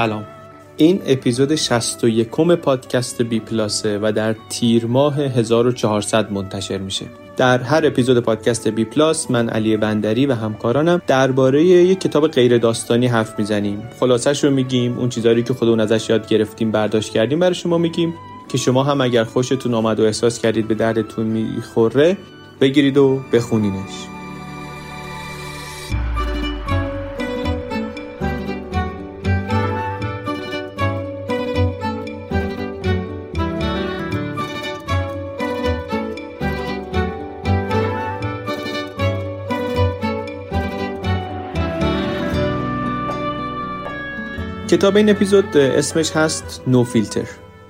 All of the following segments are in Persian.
سلام. این اپیزود 61 پادکست بی پلاسه و در تیر ماه 1400 منتشر میشه. در هر اپیزود پادکست بی پلاس من علی بندری و همکارانم درباره یک کتاب غیر داستانی حرف می‌زنیم. خلاصش رو میگیم اون چیزایی که خودمون ازش یاد گرفتیم برداشت کردیم برای شما میگیم که شما هم اگر خوشتون آمد و احساس کردید به دردتون می‌خوره بگیرید و بخونینش. کتاب این اپیزود اسمش هست نو فیلتر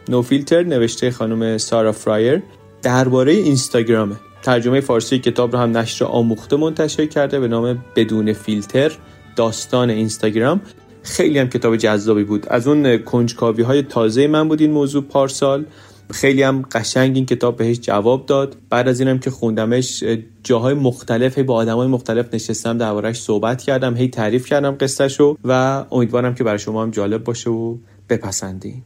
نو فیلتر نوشته خانم سارا فرایر درباره اینستاگرامه. ترجمه فارسی کتاب رو هم نشر آموخته منتشر کرده به نام بدون فیلتر داستان اینستاگرام. خیلی هم کتاب جذابی بود. از اون کنجکاوی های تازه من بود این موضوع پارسال. خیلی هم قشنگ این کتاب بهش جواب داد. بعد از اینم که خوندمش جاهای مختلف با آدمای مختلف نشستم دربارهش صحبت کردم هی تعریف کردم قصهشو و امیدوارم که برای شما هم جالب باشه و بپسندین.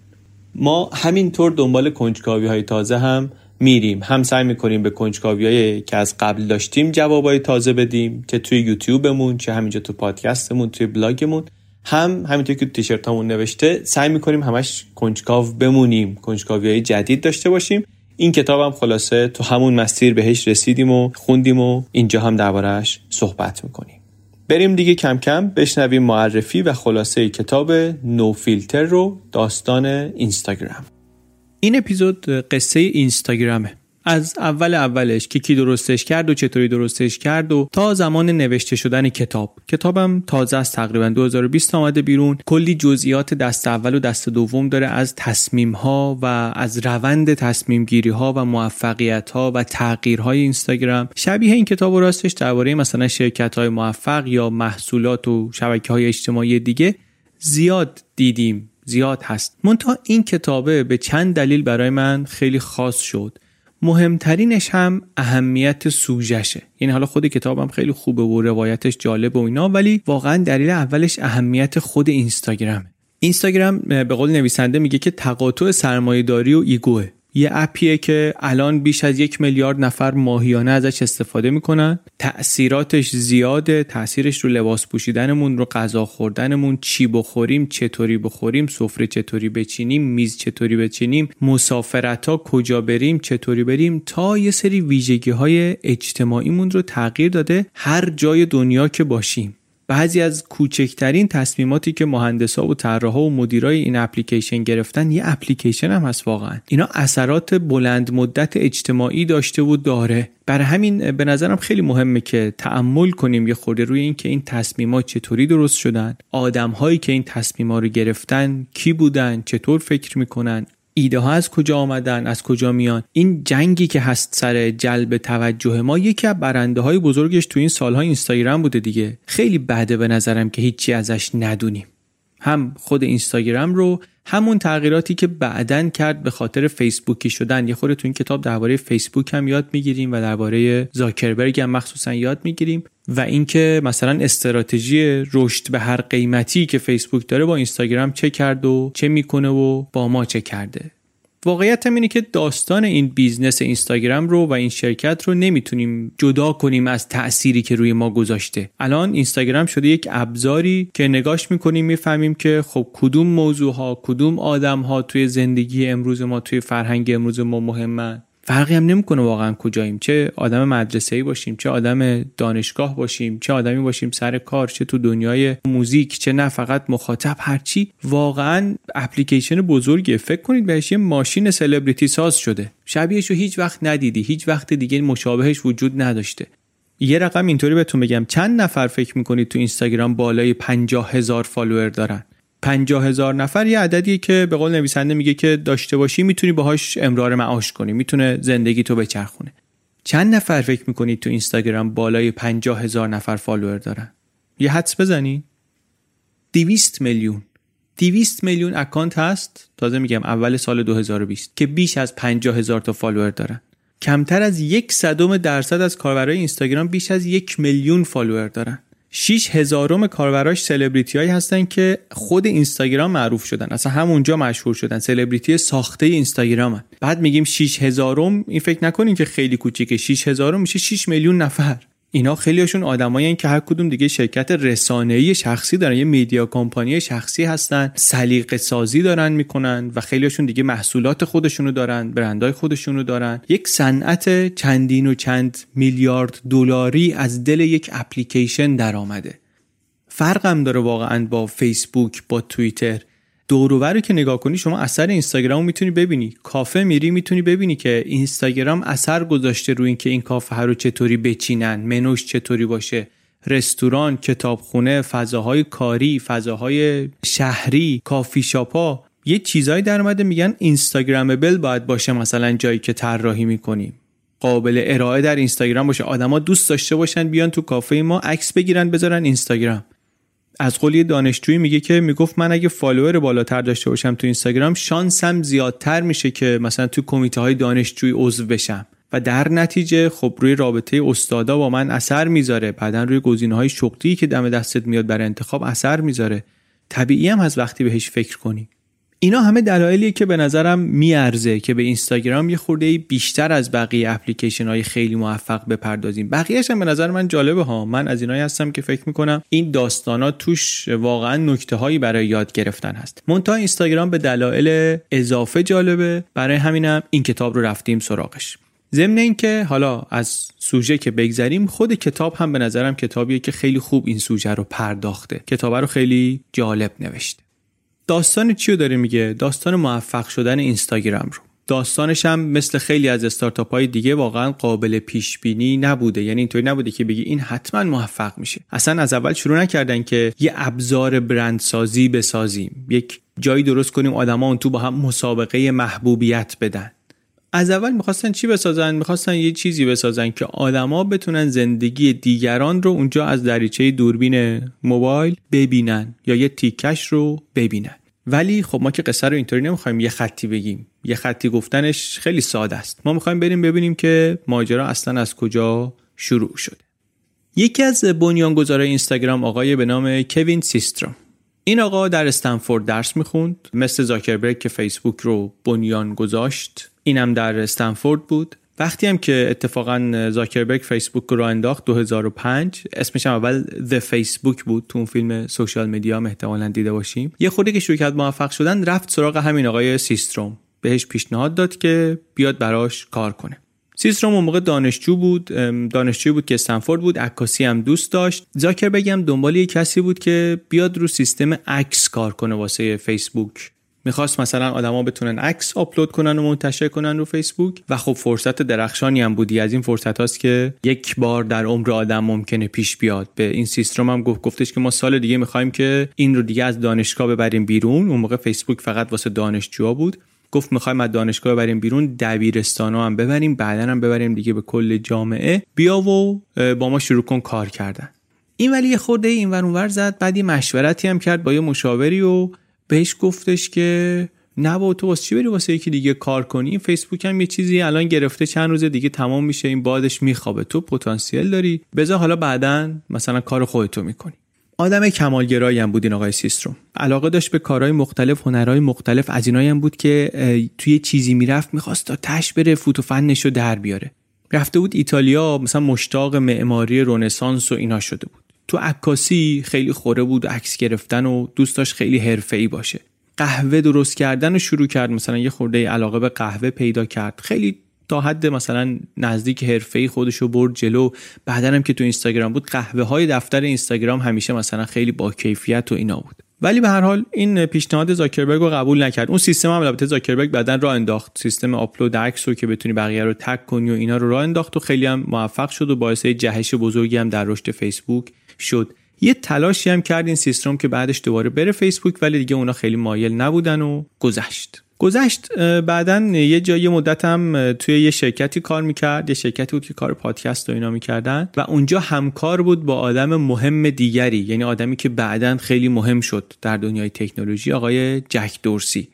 ما همینطور دنبال کنجکاوی های تازه هم میریم. هم سعی می‌کنیم به کنجکاوی که از قبل داشتیم جوابای تازه بدیم که توی یوتیوبمون چه همینجا تو پادکستمون توی بلاگمون. هم همینطور که تیشرت همون نوشته سعی می‌کنیم همش کنجکاو بمونیم کنجکاوی های جدید داشته باشیم. این کتاب هم خلاصه تو همون مسیر بهش رسیدیم و خوندیم و اینجا هم دربارهش صحبت می‌کنیم. بریم دیگه کم کم بشنویم معرفی و خلاصه کتاب نو فیلتر رو داستان اینستاگرام. این اپیزود قصه اینستاگرامه. از اول اولش که کی درستش کرد و چطوری درستش کرد و تا زمان نوشته شدن کتاب. کتابم تازه از تقریبا 2020 آمده بیرون. کلی جزئیات دست اول و دست دوم داره از تصمیم ها و از روند تصمیم گیری ها و موفقیت ها و تغییرهای اینستاگرام. شبیه این کتاب و راستش درباره مثلا شرکت های موفق یا محصولات و شبکه های اجتماعی دیگه زیاد دیدیم زیاد هست. منتها این کتابه به چند دلیل برای من خیلی خاص شد. مهمترینش هم اهمیت سوژشه یعنی حالا خود کتابم خیلی خوبه و روایتش جالب و اینا ولی واقعا دلیل اولش اهمیت خود اینستاگرامه. اینستاگرام به قول نویسنده میگه که تقاطع سرمایهداری و ایگوه. یه اپیه که الان بیش از یک میلیارد نفر ماهیانه ازش استفاده می‌کنن. تأثیراتش زیاده تأثیرش رو لباس پوشیدنمون رو غذا خوردنمون چی بخوریم چطوری بخوریم سفره چطوری بچینیم میز چطوری بچینیم مسافرت ها کجا بریم چطوری بریم تا یه سری ویژگی های اجتماعیمون رو تغییر داده. هر جای دنیا که باشیم. بعضی از کوچکترین تصمیماتی که مهندسا و طراحا و مدیرای این اپلیکیشن گرفتن یه اپلیکیشن هم هست واقعا. اینا اثرات بلند مدت اجتماعی داشته و داره. برای همین به نظرم خیلی مهمه که تعمل کنیم یه خورده روی این که این تصمیمات چطوری درست شدن. آدم هایی که این تصمیمات رو گرفتن کی بودن؟ چطور فکر می‌کنن؟ ایده ها از کجا آمدن از کجا میان؟ این جنگی که هست سر جلب توجه ما یکی از برنده های بزرگش تو این سالهای اینستاگرام بوده دیگه. خیلی بده به نظرم که هیچی ازش ندونیم. هم خود اینستاگرام رو همون تغییراتی که بعدن کرد به خاطر فیسبوکی شدن. یه خورده تو این کتاب درباره فیسبوک هم یاد می‌گیریم و درباره زاکربرگ هم مخصوصا یاد می‌گیریم. و اینکه مثلا استراتژی رشد به هر قیمتی که فیسبوک داره با اینستاگرام چه کرد و چه می‌کنه و با ما چه کرده. واقعیت هم اینه که داستان این بیزنس اینستاگرام رو و این شرکت رو نمی‌تونیم جدا کنیم از تأثیری که روی ما گذاشته. الان اینستاگرام شده یک ابزاری که نگاش می‌کنیم می‌فهمیم که خب کدوم موضوع ها کدوم آدم ها توی زندگی امروز ما توی فرهنگ امروز ما مهمن. فرقی هم نمی‌کنه واقعا کجاییم. چه آدم مدرسه ای باشیم چه آدم دانشگاه باشیم چه آدمی باشیم سر کار چه تو دنیای موزیک چه نه فقط مخاطب هرچی واقعا اپلیکیشن بزرگی فکر کنید بهش یه ماشین سلبریتی ساز شده. شبیهش رو هیچ وقت ندیدی. هیچ وقت دیگه مشابهش وجود نداشته. یه رقم اینطوری بهتون بگم. چند نفر فکر می‌کنید تو اینستاگرام بالای 50 هزار فالوور دارن؟ پنجاه هزار نفر یه عددیه که به قول نویسنده میگه که داشته باشی می‌تونی باهاش امرار معاش کنی می‌تونه زندگی تو بچرخونه. چند نفر فکر می‌کنید تو اینستاگرام بالای پنجاه هزار نفر فالوور دارن؟ یه حدس بزنی. 200 میلیون. 200 میلیون اکانت هست تازه میگم اول سال 2020 که بیش از 50 هزار تا فالوور دارن. کمتر از یک صدم درصد از کاربرای اینستاگرام بیش از یک میلیون فالوور دارن. 6 هزارم کاربراش سلبریتی هایی هستن که خود اینستاگرام معروف شدن. اصلا همونجا مشهور شدن. سلبریتی ساخته اینستاگرام بعد میگیم 6 هزارم این فکر نکنین که خیلی کوچیکه. 6 هزارم میشه 6 میلیون نفر. اینا خیلیشون آدمایی که هر کدوم دیگه شرکت رسانه‌ای شخصی دارن یه میدیا کمپانی شخصی هستن سلیقه سازی دارن می‌کنن و خیلیشون دیگه محصولات خودشونو دارن برندهای خودشونو دارن. یک صنعت چندین و چند میلیارد دلاری از دل یک اپلیکیشن درآمده. فرقم داره واقعا با فیسبوک با توییتر. دوروبر که نگاه کنی شما اثر اینستاگرام می‌تونی ببینی. کافه میری می‌تونی ببینی که اینستاگرام اثر گذاشته روی اینکه این کافه ها رو چطوری بچینن منوش چطوری باشه رستوران کتابخونه فضاهای کاری فضاهای شهری کافی شاپا یه چیزایی در اومده میگن اینستاگرامبل باید باشه مثلا جایی که طراحی می‌کنیم قابل ارائه در اینستاگرام باشه. آدما دوست داشته باشن بیان تو کافه ما عکس بگیرن بذارن اینستاگرام. از قول یه دانشجویی میگه که می‌گفت من اگه فالوور بالاتر داشته باشم تو اینستاگرام شانسم زیادتر میشه که مثلا تو کمیته های دانشجویی عضو بشم. و در نتیجه خب روی رابطه استادا با من اثر می‌ذاره. بعدا روی گزینه های شغلی که دم دستت میاد برای انتخاب اثر می‌ذاره. طبیعی هم از وقتی بهش فکر کنی. اینا همه دلایلیه که به نظرم میارزه که به اینستاگرام یه خورده بیشتر از بقیه اپلیکیشن های خیلی موفق بپردازیم. بقیهش هم به نظر من جالبه ها. من از اینایی هستم که فکر می‌کنم این داستانات توش واقعا نکته هایی برای یاد گرفتن هست. مونتا اینستاگرام به دلایل اضافه جالبه. برای همینم این کتاب رو رفتیم سراغش. ضمن اینکه حالا از سوژه که بگذریم خود کتاب هم به نظرم کتابیه که خیلی خوب این سوژه رو پرداخته. کتاب رو خیلی جالب نوشته داستان چی رو داره میگه؟ داستان موفق شدن اینستاگرام رو. داستانش هم مثل خیلی از استارتاپ های دیگه واقعا قابل پیش بینی نبوده. یعنی اینطوری نبوده که بگی این حتما موفق میشه. اصلا از اول شروع نکردن که یه ابزار برندسازی بسازیم. یک جایی درست کنیم آدما اون تو با هم مسابقه محبوبیت بدن. از اول می‌خواستن چی بسازن؟ می‌خواستن یه چیزی بسازن که آدما بتونن زندگی دیگران رو اونجا از دریچه دوربین موبایل ببینن یا یه تیکش رو ببینن. ولی خب ما که قصه رو اینطوری نمی‌خوایم یه خطی بگیم. یه خطی گفتنش خیلی ساده است. ما می‌خوایم بریم ببینیم که ماجرا اصلا از کجا شروع شده. یکی از بنیانگذارای اینستاگرام آقای به نام کوین سیستروم این آقا در استنفورد درس می‌خوند. مثل زاکربرگ که فیسبوک رو بنیان گذاشت اینم در استنفورد بود. وقتی هم که اتفاقا زاکربرگ فیسبوک رو انداخت 2005 اسمش هم اول the فیسبوک بود. تو اون فیلم social media احتمالا دیده باشیم. یه خورده که کرد موفق شدن رفت سراغ همین آقای سیستروم. بهش پیشنهاد داد که بیاد براش کار کنه. سیستروم اون موقع دانشجو بود دانشجوی بود که استنفورد بود عکاسی هم دوست داشت. زاکر بگم دنبال یه کسی بود که بیاد رو سیستم عکس کار کنه واسه فیسبوک. می‌خواست مثلا آدما بتونن عکس آپلود کنن و منتشر کنن رو فیسبوک و خب فرصت درخشانی هم بودی از این فرصت هاست که یک بار در عمر آدم ممکنه پیش بیاد. به این سیستم هم گفت گفتش که ما سال دیگه می‌خوایم که این رو دیگه از دانشگاه ببریم بیرون. اون موقع فیسبوک فقط واسه دانشجوها بود. گفت می‌خوایم از دانشگاه ببریم بیرون دبیرستان هم ببریم بعدا هم ببریم دیگه به کل جامعه. بیا و با ما شروع کن کار کردن. این ولی یه خورده این ور اونور زد بعد یه مشورتی هم کرد با یه مشاوری و بهش گفتش که نه با تو واسه چی بری واسه یکی دیگه کار کنی؟ این فیسبوک هم یه چیزی الان گرفته چند روز دیگه تمام میشه این بادش میخوابه. تو پتانسیل داری. بذار حالا بعدا مثلا کار خودتو می‌کنی. آدم کمالگرایی هم بود این آقای سیستروم. علاقه داشت به کارهای مختلف هنرهای مختلف از اینایی هم بود که توی چیزی می‌رفت می‌خواست تا تش بره فوت و فنش رو در بیاره. رفته بود ایتالیا مثلا مشتاق معماری رنسانس و اینا شده بود. تو عکاسی خیلی خوره بود عکس گرفتن و دوست داشت خیلی حرفه‌ای باشه. قهوه درست کردن رو شروع کرد مثلا یه خورده علاقه به قهوه پیدا کرد. خیلی تا حد مثلا نزدیک حرفه خودش رو برد جلو. بعدا هم که تو اینستاگرام بود قهوه های دفتر اینستاگرام همیشه مثلا خیلی با کیفیت و اینا بود. ولی به هر حال این پیشنهاد زاکربرگ رو قبول نکرد. اون سیستم هم البته زاکربرگ بعدا راه انداخت. سیستم آپلود عکس رو که بتونی بقیه رو تک کنی و اینا رو راه انداخت و خیلی هم موفق شد و باعث جهش بزرگی هم در رشد فیسبوک شد. یه تلاشی هم کرد این سیستم که بعدش دوباره بره فیسبوک ولی دیگه اونا خیلی مایل نبودن و گذشت. گذشت بعدا یه جایی مدت هم توی یه شرکتی کار می‌کرد یه شرکتی بود که کار پادکست و اینا می‌کردن و اونجا همکار بود با آدم مهم دیگری یعنی آدمی که بعدا خیلی مهم شد در دنیای تکنولوژی آقای جک دورسی.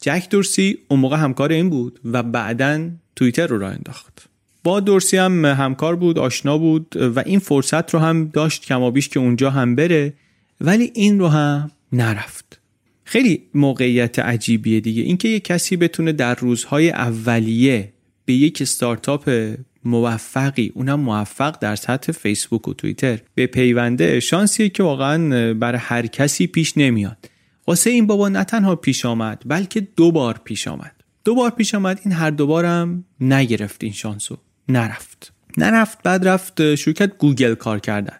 جک دورسی اون موقع همکار این بود و بعدا توییتر رو راه انداخت. با دورسی هم همکار بود آشنا بود و این فرصت رو هم داشت کمابیش که اونجا هم بره ولی این رو هم نرفت. خیلی موقعیت عجیبیه دیگه. اینکه یه کسی بتونه در روزهای اولیه به یک استارتاپ موفقی اونم موفق در سطح فیسبوک و توییتر به پیونده شانسیه که واقعا برای هر کسی پیش نمیاد. واسه این بابا نه تنها پیش آمد بلکه دو بار پیش آمد. دو بار پیش آمد این هر دوبارم نگرفت این شانسو. نرفت. نرفت بعد رفت شرکت گوگل کار کردن.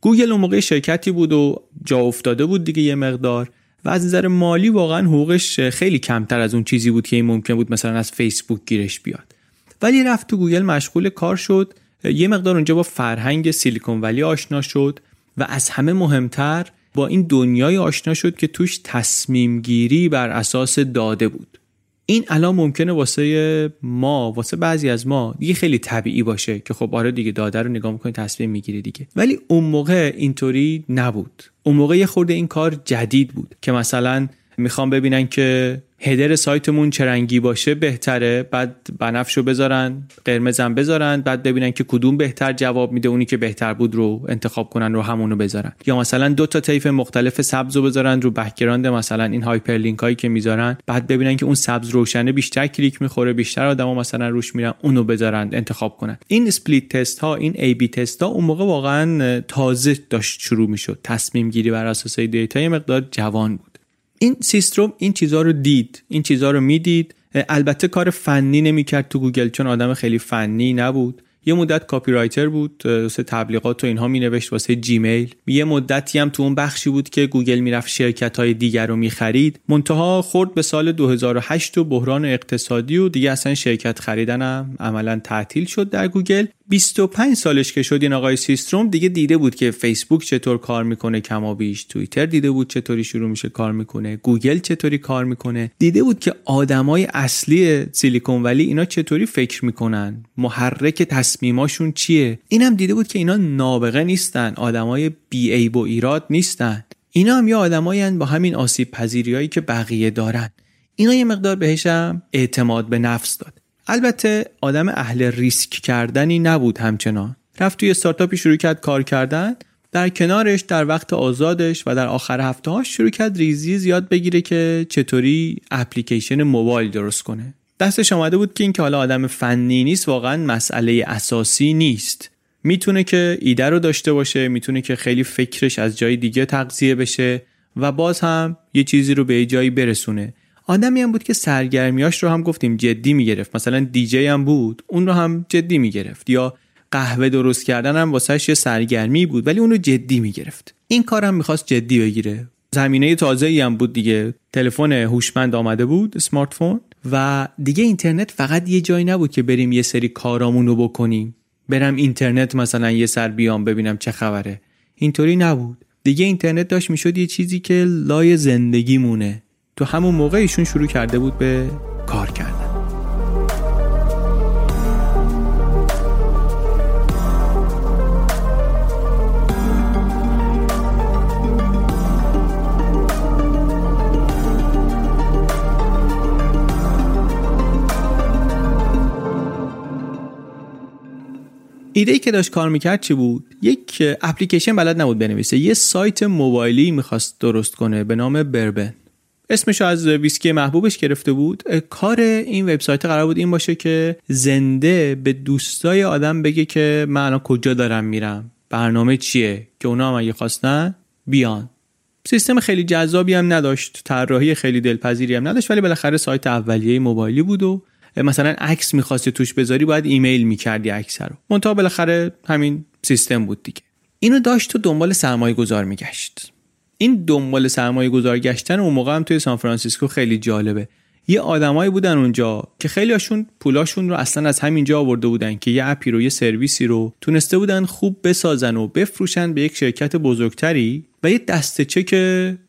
گوگل اون موقع شرکتی بود و جا افتاده بود دیگه یه مقدار. و از نظر مالی واقعا حقوقش خیلی کمتر از اون چیزی بود که این ممکن بود مثلا از فیسبوک گیرش بیاد. ولی رفت تو گوگل مشغول کار شد. یه مقدار اونجا با فرهنگ سیلیکون ولی آشنا شد و از همه مهمتر با این دنیای آشنا شد که توش تصمیم گیری بر اساس داده بود. این الان ممکنه واسه ما واسه بعضی از ما دیگه خیلی طبیعی باشه که خب آره دیگه داده رو نگاه می‌کنی تصمیم می‌گیری دیگه. ولی اون موقع اینطوری نبود. اون موقع یه خورده این کار جدید بود که مثلا می‌خوام ببینن که header سایتمون چه رنگی باشه بهتره. بعد بنفشو بذارن قرمزم بذارن بعد ببینن که کدوم بهتر جواب میده. اونی که بهتر بود رو انتخاب کنن رو همونو بذارن. یا مثلا دو تا طیف مختلف سبز رو بذارن رو background. مثلا این hyperlink هایی که می‌ذارن. بعد ببینن که اون سبز روشنه بیشتر کلیک می‌خوره بیشتر آدما مثلا روش میرن اونو بذارن انتخاب کنن. این split test ها این A/B test ها اون موقع واقعا تازه داشت شروع می‌شد. تصمیم گیری بر اساس data مقدار جوان بود. این سیستروم این چیزها رو دید این چیزها رو می‌دید. البته کار فنی نمی‌کرد تو گوگل چون آدم خیلی فنی نبود. یه مدت copywriter بود واسه تبلیغات و اینها مینوشت واسه جیمیل یه مدتی هم تو اون بخشی بود که گوگل می‌رفت شرکت های دیگر رو می‌خرید. منتها خورد به سال 2008 و بحران اقتصادی و دیگه اصلا شرکت خریدنم عملا تعطیل شد در گوگل. 25 سالش که شد این آقای سیستروم دیگه دیده بود که فیسبوک چطور کار می‌کنه کما بیش توییتر دیده بود چطوری شروع میشه کار می‌کنه گوگل چطوری کار می‌کنه. دیده بود که آدمای اصلی سیلیکون ولی اینا چطوری فکر می‌کنن محرک تصمیماشون چیه. اینم دیده بود که اینا نابغه نیستن آدمای بی ای و ایراد نیستن. اینا هم یه آدمایی با همین آسیب پذیریایی که بقیه دارن. اینا یه مقدار بهشم اعتماد به نفس داد. البته آدم اهل ریسک کردنی نبود همچنان. رفت توی استارتاپی شروع کرد کار کردن. در کنارش در وقت آزادش و در آخر هفته ها شروع کرد ریزی زیاد بگیره که چطوری اپلیکیشن موبایل درست کنه. دستش آمده بود که اینکه حالا آدم فنی نیست واقعا مسئله اساسی نیست. می‌تونه که ایده رو داشته باشه می‌تونه که خیلی فکرش از جای دیگه تغذیه بشه و باز هم یه چیزی رو به جایی برسونه. آدمی هم بود که سرگرمیاش رو هم گفتیم جدی می‌گرفت. مثلا دیجی هم بود اون رو هم جدی می‌گرفت. یا قهوه درست کردن هم واسهش یه سرگرمی بود ولی اون رو جدی می‌گرفت. این کارم می‌خواست جدی بگیره. زمینه تازه ای هم بود دیگه. تلفن هوشمند آمده بود اسمارت فون و دیگه اینترنت فقط یه جایی نبود که بریم یه سری کارامون رو بکنیم. برم اینترنت مثلا یه سر بیام ببینم چه خبره. اینطوری نبود. دیگه اینترنت داشت می‌شد یه چیزی که لای زندگی مونه تو همون موقع ایشون شروع کرده بود به کار کردن. ایده ای که داشت کار می‌کرد چی بود؟ یک اپلیکیشن بلد نبود بنویسه یه سایت موبایلی می‌خواست درست کنه به نام بربن. اسمش از ویسکی محبوبش گرفته بود. کار این وبسایت قرار بود این باشه که زنده به دوستای آدم بگه که من الان کجا دارم میرم برنامه چیه؟ که اونا هم اگه خواستن بیان. سیستم خیلی جذابی هم نداشت طراحی خیلی دلپذیری هم نداشت ولی بالاخره سایت اولیه موبایلی بود و مثلا عکس می‌خواستی توش بذاری باید ایمیل می‌کردی عکس رو. منتها بالاخره همین سیستم بود دیگه. اینو داشت تو دنبال سرمایه گذار میگشت. این دنبال سرمایه گذار گشتن اون موقع هم توی سان فرانسیسکو خیلی جالبه. یه آدمایی بودن اونجا که خیلی هاشون پولاشون رو اصلا از همینجا آورده بودن که یه app ی رو یه سرویسی رو تونسته بودن خوب بسازن و بفروشن به یک شرکت بزرگتری و یه دسته چک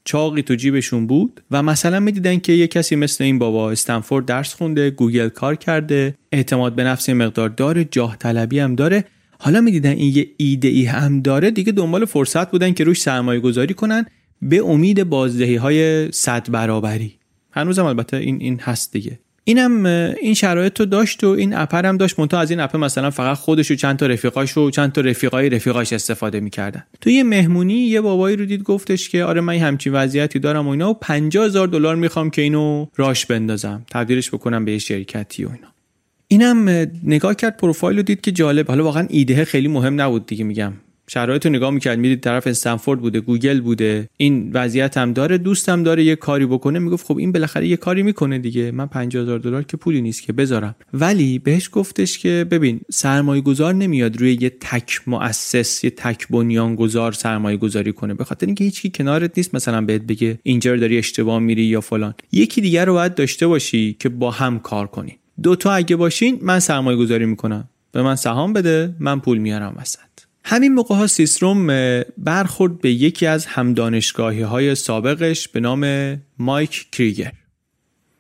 چاقی تو جیبشون بود و مثلا می‌دیدن که یه کسی مثل این بابا استنفورد درس خونده گوگل کار کرده اعتماد به نفس مقدار داره جاه طلبی هم داره. حالا می‌دیدن این یه ایده ای هم داره دیگه دنبال فرصت بودن که روش سرمایه گذاری کنن. به امید بازدهی های صد برابری. هنوزم البته این این هست دیگه. اینم این شرایط رو داشت و این اپر هم داشت. منتها از این اپ مثلا فقط خودش و چند تا رفیقاش و چند تا رفیقای رفیقاش استفاده می‌کردن. تو یه مهمونی یه بابایی رو دید گفتش که آره من همچین وضعیتی دارم و اینا و 50 هزار دلار می‌خوام که اینو راش بندازم تبدیلش بکنم به یه شرکتی و اینا. اینم نگاه کرد پروفایل رو دید که جالب. حالا واقعا ایده خیلی مهم نبود دیگه میگم. شرایط رو نگاه می‌کرد می‌دید طرف استنفورد بوده گوگل بوده این وضعیت هم داره دوستم داره یه کاری بکنه می‌گفت خب این بالاخره یه کاری می‌کنه دیگه من 50000 دلار که پولی نیست که بذارم. ولی بهش گفتش که ببین سرمایه گذار نمیاد روی یه تک مؤسس یه تک بنیان گذار سرمایه گذاری کنه به خاطر اینکه هیچکی کنارت نیست مثلا بهت بگه اینجا داری اشتباه میری یا فلان. یکی دیگر رو باید داشته باشی که با هم کار کنی. دو تا اگه باشین من سرمایه گذاری می‌کنم. به من سهام بده من پول میارم وسط. همین موقع ها سیستروم برخورد به یکی از همدانشگاهی های سابقش به نام مایک کریگر.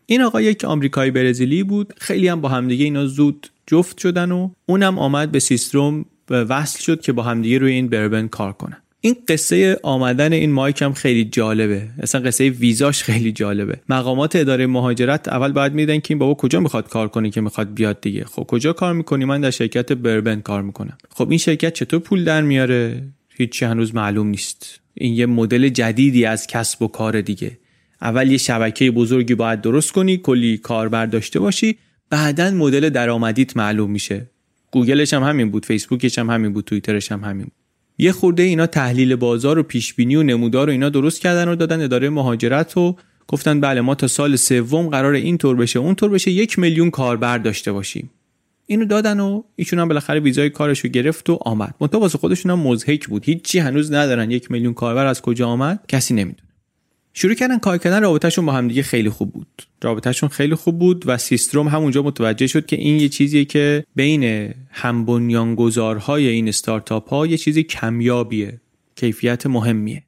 این آقا یک آمریکایی برزیلی بود خیلی هم با همدیگه اینا زود جفت شدن و اونم آمد به سیستروم وصل شد که با همدیگه روی این بربن کار کنن. این قصه آمدن این مایک هم خیلی جالبه. اصلا قصه ویزاش خیلی جالبه. مقامات اداره مهاجرت اول باید میدن که این بابا کجا می‌خواد کار کنه که می‌خواد بیاد دیگه. خب کجا کار می‌کنی؟ من در شرکت بربن کار می‌کنم. خب این شرکت چطور پول در میاره؟ هیچی هنوز معلوم نیست. این یه مدل جدیدی از کسب و کار دیگه. اول یه شبکه بزرگی باید درست کنی کلی کاربر داشته باشی بعدا مدل درآمدیت معلوم میشه. گوگلش هم همین بود فیسبوکش هم همین بود توییترش هم همین بود. یه خورده اینا تحلیل بازار و پیش بینی و نمودار و اینا درست کردن و دادن اداره مهاجرت و گفتن بله ما تا سال سوم قرار این طور بشه اون طور بشه یک میلیون کاربر داشته باشیم. اینو دادن و ایشون هم بالاخره ویزای کارش رو گرفت و آمد. منتها واسه خودشون هم مزهک بود. هیچی هنوز ندارن یک میلیون کاربر از کجا آمد. کسی نمی‌دونه. شروع کردن کار کردن رابطهشون با همدیگه خیلی خوب بود. رابطهشون خیلی خوب بود و سیستروم همونجا متوجه شد که این یه چیزیه که بین هم بنیانگذارهای این استارتاپ ها یه چیزی کمیابیه کیفیت مهمیه.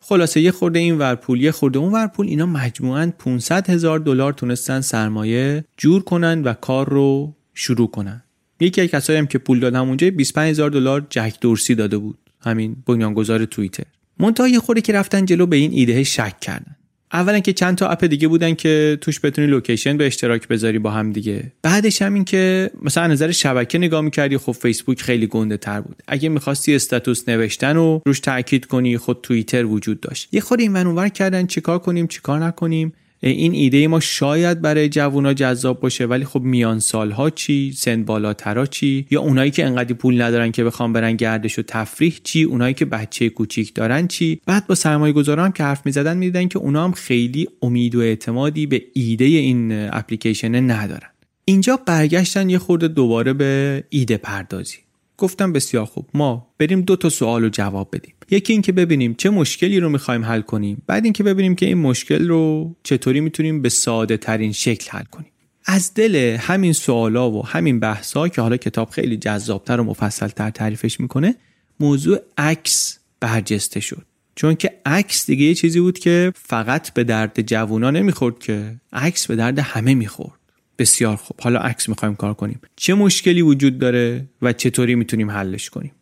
خلاصه یه خورده این ورپول یه خورده اون ورپول اینا مجموعاً 500 هزار دلار تونستن سرمایه جور کنن و کار رو شروع کنن. یکی از کسایی هم که پول داد همونجا 25 هزار دلار جک دورسی داده بود. همین بنیانگذار توییتر. منتها یه خورده که رفتن جلو به این ایده شک کردن. اولا که چند تا اپ دیگه بودن که توش بتونی لوکیشن به اشتراک بذاری با هم دیگه. بعدش هم این که مثلا نظر شبکه نگاه می‌کردی خب فیسبوک خیلی گنده تر بود. اگه می‌خواستی استاتوس نوشتن و روش تاکید کنی خود توییتر وجود داشت. یه خود این اونور کردن چیکار کنیم چیکار نکنیم. این ایده ما شاید برای جوونا جذاب باشه ولی خب میان سالها چی؟ سن بالاترا چی؟ یا اونایی که انقدر پول ندارن که بخوام برن گردش و تفریح چی؟ اونایی که بچه کوچیک دارن چی؟ بعد با سرمایه گذاران که حرف می‌زدن می‌دیدن که اونا هم خیلی امید و اعتمادی به ایده این اپلیکیشن ندارن. اینجا برگشتن یه خورده دوباره به ایده پردازی. گفتم بسیار خوب. ما بریم دو تا سوال رو جواب بدیم. یکی اینکه ببینیم چه مشکلی رو می‌خوایم حل کنیم. بعد اینکه ببینیم که این مشکل رو چطوری می‌تونیم به ساده ترین شکل حل کنیم. از دل همین سوالا و همین بحثا که حالا کتاب خیلی جذابتر و مفصلتر تعریفش می‌کنه موضوع عکس برجسته شد. چون که عکس دیگه یه چیزی بود که فقط به درد جوونا نمی‌خورد که عکس به درد همه می‌خورد. بسیار خوب. حالا عکس می‌خوایم کار کنیم. چه مشکلی وجود داره و چطوری می‌تونیم حلش کنیم؟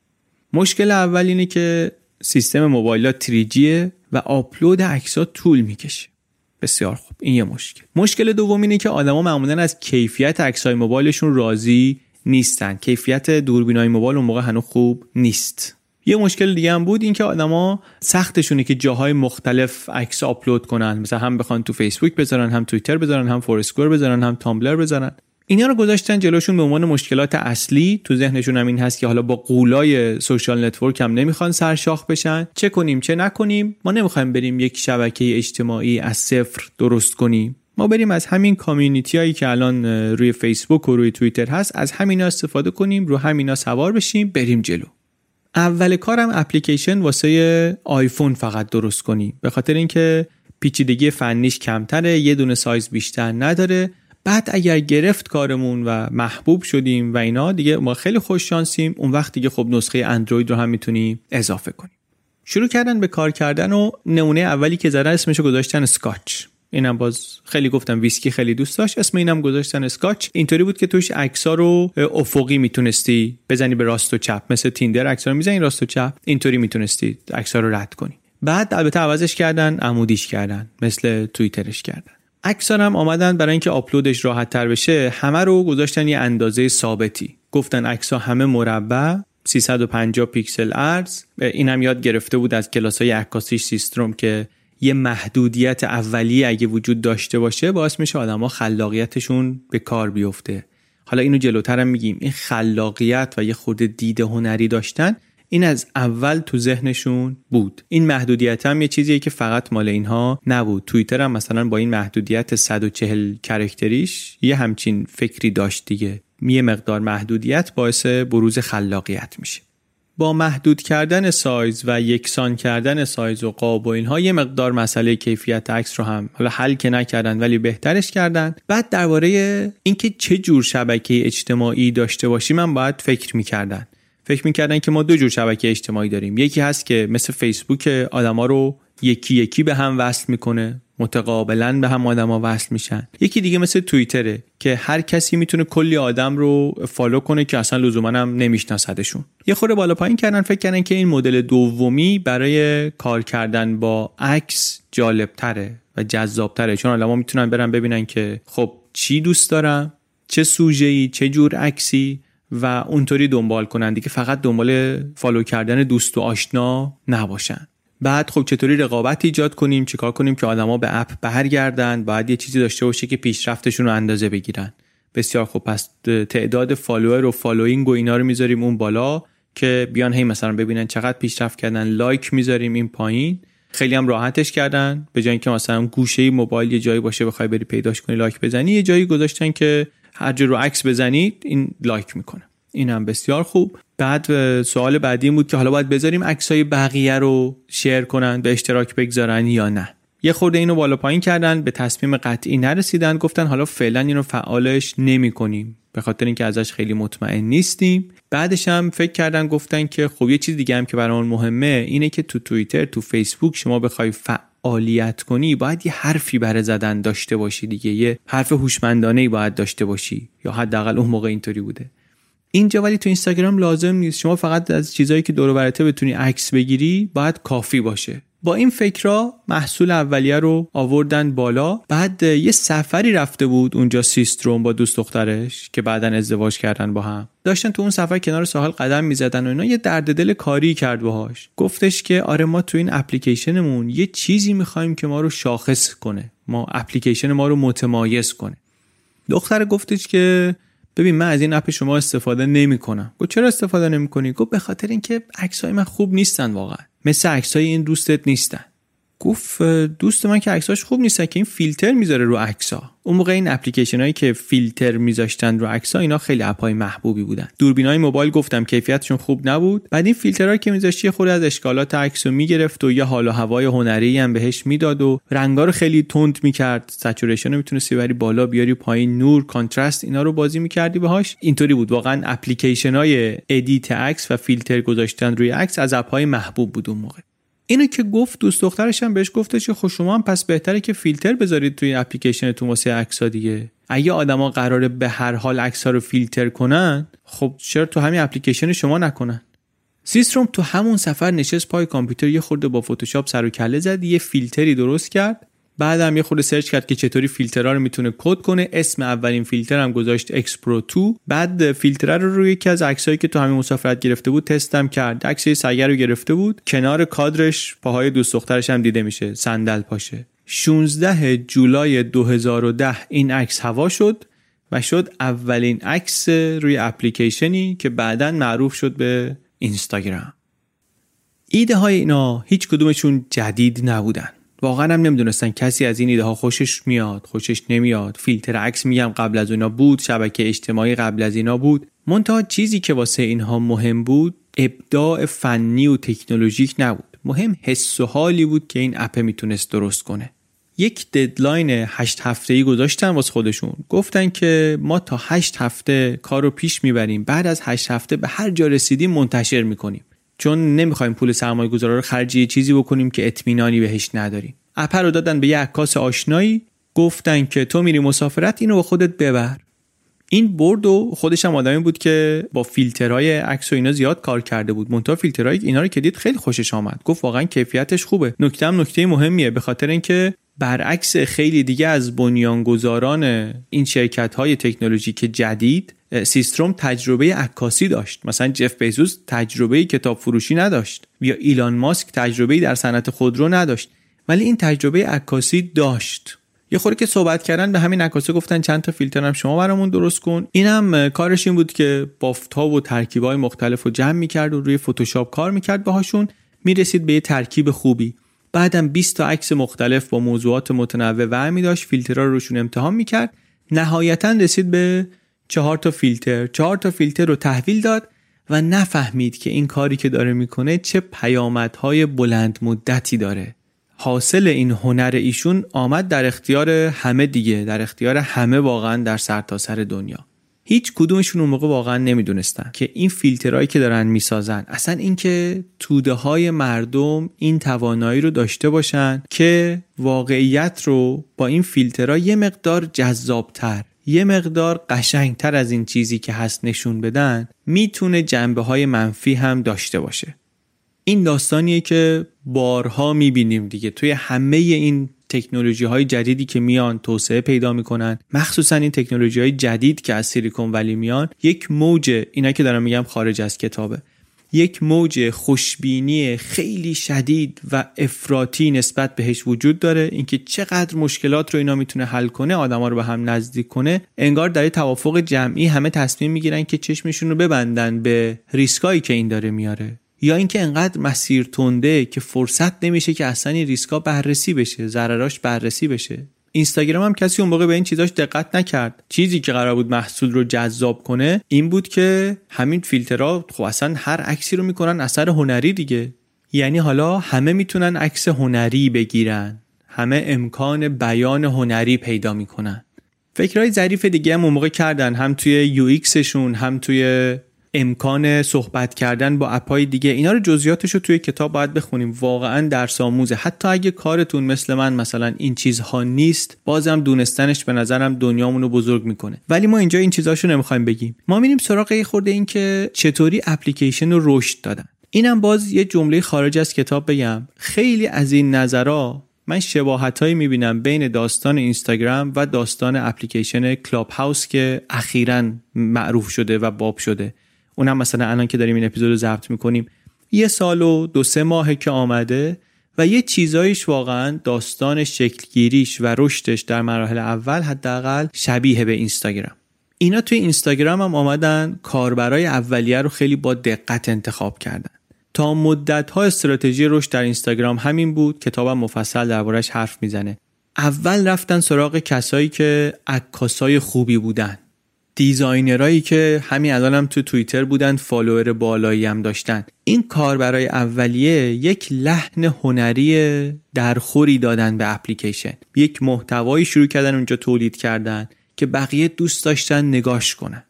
مشکل اول اینه که سیستم موبایلات 3 و آپلود ها طول می‌کشه. بسیار خوب. این یه مشکل. مشکل دوم اینه که آدما معمولا از کیفیت عکسای موبایلشون راضی نیستن. کیفیت دوربینای موبایل اون موقع هنوز خوب نیست. یه مشکل دیگه هم بود اینکه آدما سختشونه که جاهای مختلف عکس آپلود کنن. مثلا هم بخوان تو فیسبوک بذارن هم توییتر بذارن هم فورسکور بذارن هم تامبلر بذارن. اینا رو گذاشتن جلوشون به عنوان مشکلات اصلی. تو ذهنشون هم این هست که حالا با قولای social network هم نمی‌خوان سرشاخ بشن. چه کنیم چه نکنیم؟ ما نمی‌خوایم بریم یک شبکه اجتماعی از صفر درست کنیم. ما بریم از همین community هایی که الان روی فیسبوک و روی توییتر هست از همینا استفاده کنیم رو همینا سوار بشیم بریم جلو. اول کارم اپلیکیشن واسه آیفون فقط درست کنی. به خاطر اینکه پیچیدگی فنیش کمتره یه دونه سایز بیشتر نداره. بعد اگر گرفت کارمون و محبوب شدیم و اینا دیگه ما خیلی خوش شانسیم. اون وقت دیگه خب نسخه اندروید رو هم می‌تونیم اضافه کنیم شروع کردن به کار کردن و نمونه اولی که زدن اسمشو گذاشتن اسکاچ اینم باز خیلی گفتم ویسکی خیلی دوست داشت. اسم اینم گذاشتن اسکاچ. اینطوری بود که توش عکسا رو افقی می‌تونستی بزنی به راست و چپ. مثل تیندر عکسا رو می‌زنی راست و چپ. اینطوری می‌تونستی عکسا رو رد کنی. بعد البته عوضش کردن عمودیش کردن. مثل توییترش کردن. عکسا هم آمدن برای اینکه آپلودش راحت تر بشه. همه رو گذاشتن یه اندازه ثابتی. گفتن عکسا همه مربع 350 پیکسل عرض اینم یاد گرفته بود از کلاس های عکاسیش سیستروم که یه محدودیت اولیه اگه وجود داشته باشه باعث میشه آدما خلاقیتشون به کار بیفته. حالا اینو جلوترم میگیم. این خلاقیت و یه خود دید هنری داشتن این از اول تو ذهنشون بود. این محدودیت هم یه چیزیه که فقط مال اینها نبود. توییتر هم مثلا با این محدودیت 140 character یش یه همچین فکری داشت دیگه. یه مقدار محدودیت باعث بروز خلاقیت میشه. با محدود کردن سایز و یکسان کردن سایز و قاب و اینها یه مقدار مسئله کیفیت عکس رو هم حالا حل که نکردن ولی بهترش کردن. بعد درباره اینکه چه جور شبکه اجتماعی داشته باشیم من باید فکر می‌کردن. فکر می‌کردن که ما دو جور شبکه اجتماعی داریم. یکی هست که مثل فیسبوک آدما رو یکی یکی به هم وصل می‌کنه. متقابلا به هم آدما وصل میشن. یکی دیگه مثل توییتره که هر کسی می‌تونه کلی آدم رو follow کنه که اصلا لزوما هم نمیشناسدشون یه خورده بالا پایین کردن فکر کردن که این مدل دومی برای کار کردن با عکس جالب تره و جذاب تره چون آدما می‌تونن برن ببینن که خب چی دوست دارم چه سوژه‌ای چه جور عکسی و اونطوری دنبال کنن. دیگه فقط دنبال follow کردن دوست و آشنا نباشن. بعد خب چطوری رقابت ایجاد کنیم؟ چیکار کنیم که آدما به app برگردن؟ باید یه چیزی داشته باشه که پیشرفتشون رو اندازه بگیرن. بسیار خب پس تعداد follower و following و اینا رو می‌ذاریم اون بالا که بیان هی مثلا ببینن چقدر پیشرفت کردن. لایک می‌ذاریم این پایین. خیلی هم راحتش کردن. به جای اینکه مثلا گوشه موبایل یه جایی باشه بخوای بری پیداش کنی لایک بزنی یه جایی گذاشتن که هر جا رو عکس بزنید این لایک می‌کنه. این هم بسیار خوب. بعد سوال بعدی این بود که حالا باید بذاریم عکسای بقیه رو شیر کنن به اشتراک بگذارن یا نه. یه خورده اینو بالا پایین کردن به تصمیم قطعی نرسیدن گفتن حالا فعلا اینو فعالش نمی کنیم. به خاطر اینکه ازش خیلی مطمئن نیستیم. بعدش هم فکر کردن گفتن که خب یه چیز دیگه هم که برامون مهمه اینه که تو توییتر تو فیسبوک شما بخوای فعالیت کنی باید یه حرفی برای زدن داشته باشی دیگه. یه حرف هوشمندانه باید داشته باشی. یا حداقل اون موقع اینطوری بوده. اینجا ولی تو اینستاگرام لازم نیست. شما فقط از چیزهایی که دور برته بتونی عکس بگیری باید کافی باشه. با این فکرها محصول اولیه رو آوردن بالا. بعد یه سفری رفته بود اونجا سیستروم با دوست دخترش که بعدا ازدواج کردن با هم. داشتن تو اون سفر کنار ساحل قدم می‌زدن و اینا. یه درد دل کاری کرد باهاش. گفتش که آره ما تو این اپلیکیشنمون یه چیزی می‌خوایم که ما رو شاخص کنه. ما اپلیکیشن ما رو متمایز کنه. دختر گفتش که ببین من از این app شما استفاده نمی کنم گفت چرا استفاده نمی کنی گفت به خاطر اینکه عکسای من خوب نیستن واقعا. مثل عکسای این دوستت نیستن. گفت دوست من که عکساش خوب نیستن که این فیلتر می‌ذاره رو عکسا اون موقع این اپلیکیشن هایی که فیلتر میذاشتن رو عکسا اینا خیلی app های محبوبی بودن. دوربین های موبایل گفتم کیفیتشون خوب نبود. بعد این فیلترهایی که میذاشتی خورده از اشکالات عکس رو می‌گرفت و یه حال و هوای هنری هم بهش می‌داد و رنگا رو خیلی تند می‌کرد. saturation رو می‌تونستی بری بالا بیاری پایین نور contrast اینا رو بازی می‌کردی باهاش. اینطوری بود. واقعا اپلیکیشن های edit عکس و فیلتر گذاشتن روی عکس از app های محبوب بود اون موقع. اینو که گفت دوست دخترش هم بهش گفته که خب شما هم پس بهتره که فیلتر بذارید توی اپلیکیشنتون واسه عکس‌ها دیگه. اگه آدما قراره به هر حال عکس‌ها رو فیلتر کنن خب چرا تو همین اپلیکیشن شما نکنن؟ سیستروم تو همون سفر نشست پای کامپیوتر یه خورده با فتوشاپ سر و کله زد یه فیلتری درست کرد. بعدم یه خورده search کرد که چطوری فیلترها رو می‌تونه کد کنه. اسم اولین فیلتر هم گذاشت X-Pro II بعد فیلتر رو روی یکی از عکسایی که تو همین مسافرت گرفته بود تستم کرد. عکس سگ رو گرفته بود. کنار کادرش پاهای دوست دخترش هم دیده میشه. صندل پاشه. 16 جولای 2010 این عکس هوا شد و شد اولین عکس روی اپلیکیشنی که بعدا معروف شد به اینستاگرام. ایده های اینا هیچ کدومشون جدید نبودن. واقعا هم نمی‌دونستن کسی از این ایده ها خوشش میاد خوشش نمیاد. فیلتر عکس میگم قبل از اینا بود شبکه اجتماعی قبل از اینا بود. منتها چیزی که واسه اینها مهم بود ابداع فنی و تکنولوژیک نبود. مهم حس و حالی بود که این اپ می‌تونست درست کنه. یک deadline هشت هفته ای گذاشتن واسه خودشون. گفتن که ما تا هشت هفته کار رو پیش می‌بریم. بعد از هشت هفته به هر جا رسیدیم منتشر می‌کنیم. چون نمی‌خوایم پول سرمایه گذارا رو خرج یه چیزی بکنیم که اطمینانی بهش نداریم. app رو دادن به یه عکاس آشنایی گفتن که تو میری مسافرت اینو با خودت ببر. این برد و خودش هم آدمی بود که با فیلترهای عکس و اینا زیاد کار کرده بود. منتها فیلترهای اینا رو که دید خیلی خوشش آمد. گفت واقعا کیفیتش خوبه. نکته هم نکته مهمیه به خاطر اینکه برعکس خیلی دیگه از بنیانگذاران این شرکت های تکنولوژیک جدید سیستروم تجربه عکاسی داشت. مثلا جف بیزوس تجربه کتاب فروشی نداشت یا ایلان ماسک تجربه در صنعت خودرو نداشت ولی این تجربه عکاسی داشت. یه خوری که صحبت کردن به همین عکاسی گفتن چند تا فیلتر هم شما برامون درست کن. اینم کارش این بود که بافت ها و ترکیب های مختلف رو جمع می‌کرد و روی فتوشاپ کار می‌کرد باهاشون. می‌رسید به یه ترکیب خوبی. بعدم 20 تا عکس مختلف با موضوعات متنوع و داشت. فیلترها رو روشون امتحان می‌کرد. نهایتا رسید به چهار تا فیلتر چهار تا فیلتر رو تحویل داد و نفهمید که این کاری که داره می‌کنه چه پیامدهای بلند مدتی داره. حاصل این هنر ایشون آمد در اختیار همه دیگه در اختیار همه واقعا در سرتاسر سر دنیا. هیچ کدومشون اون موقع واقعا نمی‌دونستن که این فیلترهایی که دارن می‌سازن اصلا اینکه توده های مردم این توانایی رو داشته باشن که واقعیت رو با این فیلترها یه مقدار جذابتر یه مقدار قشنگتر از این چیزی که هست نشون بدن می‌تونه جنبه های منفی هم داشته باشه. این داستانیه که بارها می‌بینیم دیگه. توی همه این تکنولوژی های جدیدی که میان توسعه پیدا می‌کنن مخصوصا این تکنولوژی های جدید که از سیلیکون ولی میان یک موج اینا که دارم میگم خارج از کتابه. یک موج خوشبینی خیلی شدید و افراطی نسبت بهش وجود داره. اینکه چقدر مشکلات رو اینا می‌تونه حل کنه آدما رو به هم نزدیک کنه. انگار در توافق جمعی همه تصمیم می‌گیرن که چشمشون رو ببندن به ریسکایی که این داره میاره. یا اینکه انقدر مسیر تنده که فرصت نمیشه که اصلا این ریسکا بررسی بشه ضرراش بررسی بشه. اینستاگرام هم کسی اون موقع به این چیزاش دقت نکرد. چیزی که قرار بود محصول رو جذاب کنه این بود که همین فیلترها خب اصلا هر عکسی رو می‌کنن اثر هنری دیگه. یعنی حالا همه می‌تونن عکس هنری بگیرن. همه امکان بیان هنری پیدا می‌کنن. فکرهای ظریف دیگه هم اون موقع کردن. هم توی UX شون هم توی امکان صحبت کردن با app های دیگه اینا رو جزئیاتش رو توی کتاب باید بخونیم. واقعا درس آموزه حتی اگه کارتون مثل من مثلا این چیزها نیست بازم دونستنش به نظرم دنیامونو بزرگ می‌کنه. ولی ما اینجا این چیزاشو نمی‌خوایم بگیم. ما میریم سراغ یه خورده این که چطوری اپلیکیشن رو رشد دادن. اینم باز یه جمله خارج از کتاب بگم. خیلی از این نظرها من شباهت هایی می‌بینم بین داستان اینستاگرام و داستان اپلیکیشن کلاب هاوس که اخیرا معروف شده و باب شده. اونم مثلا الان که داریم این اپیزود رو ضبط می‌کنیم یه سال و دو سه ماهه که آمده و یه چیزایش واقعا داستان شکلگیریش و رشدش در مراحل اول حداقل شبیه به اینستاگرام. اینا توی اینستاگرام هم آمدن کاربرای اولیه رو خیلی با دقت انتخاب کردن. تا مدت ها استراتژی رشد در اینستاگرام همین بود کتابم مفصل دربارش حرف می‌زنه. اول رفتن سراغ کسایی که عکاسای خوبی بودن. designer هایی که همین الان هم تو توییتر بودن follower بالایی هم داشتن. این کار برای اولیه یک لحن هنری درخوری دادن به اپلیکیشن. یک محتوایی شروع کردن اونجا تولید کردن که بقیه دوست داشتن نگاش کنن.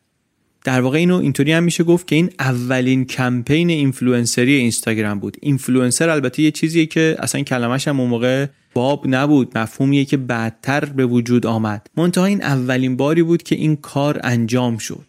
در واقع اینو اینطوری هم میشه گفت که این اولین کمپین اینفلوئنسری اینستاگرام بود. اینفلوئنسر البته یه چیزیه که اصلا کلمش هم اون موقع باب نبود مفهومیه که بعدتر به وجود آمد. منتها این اولین باری بود که این کار انجام شد.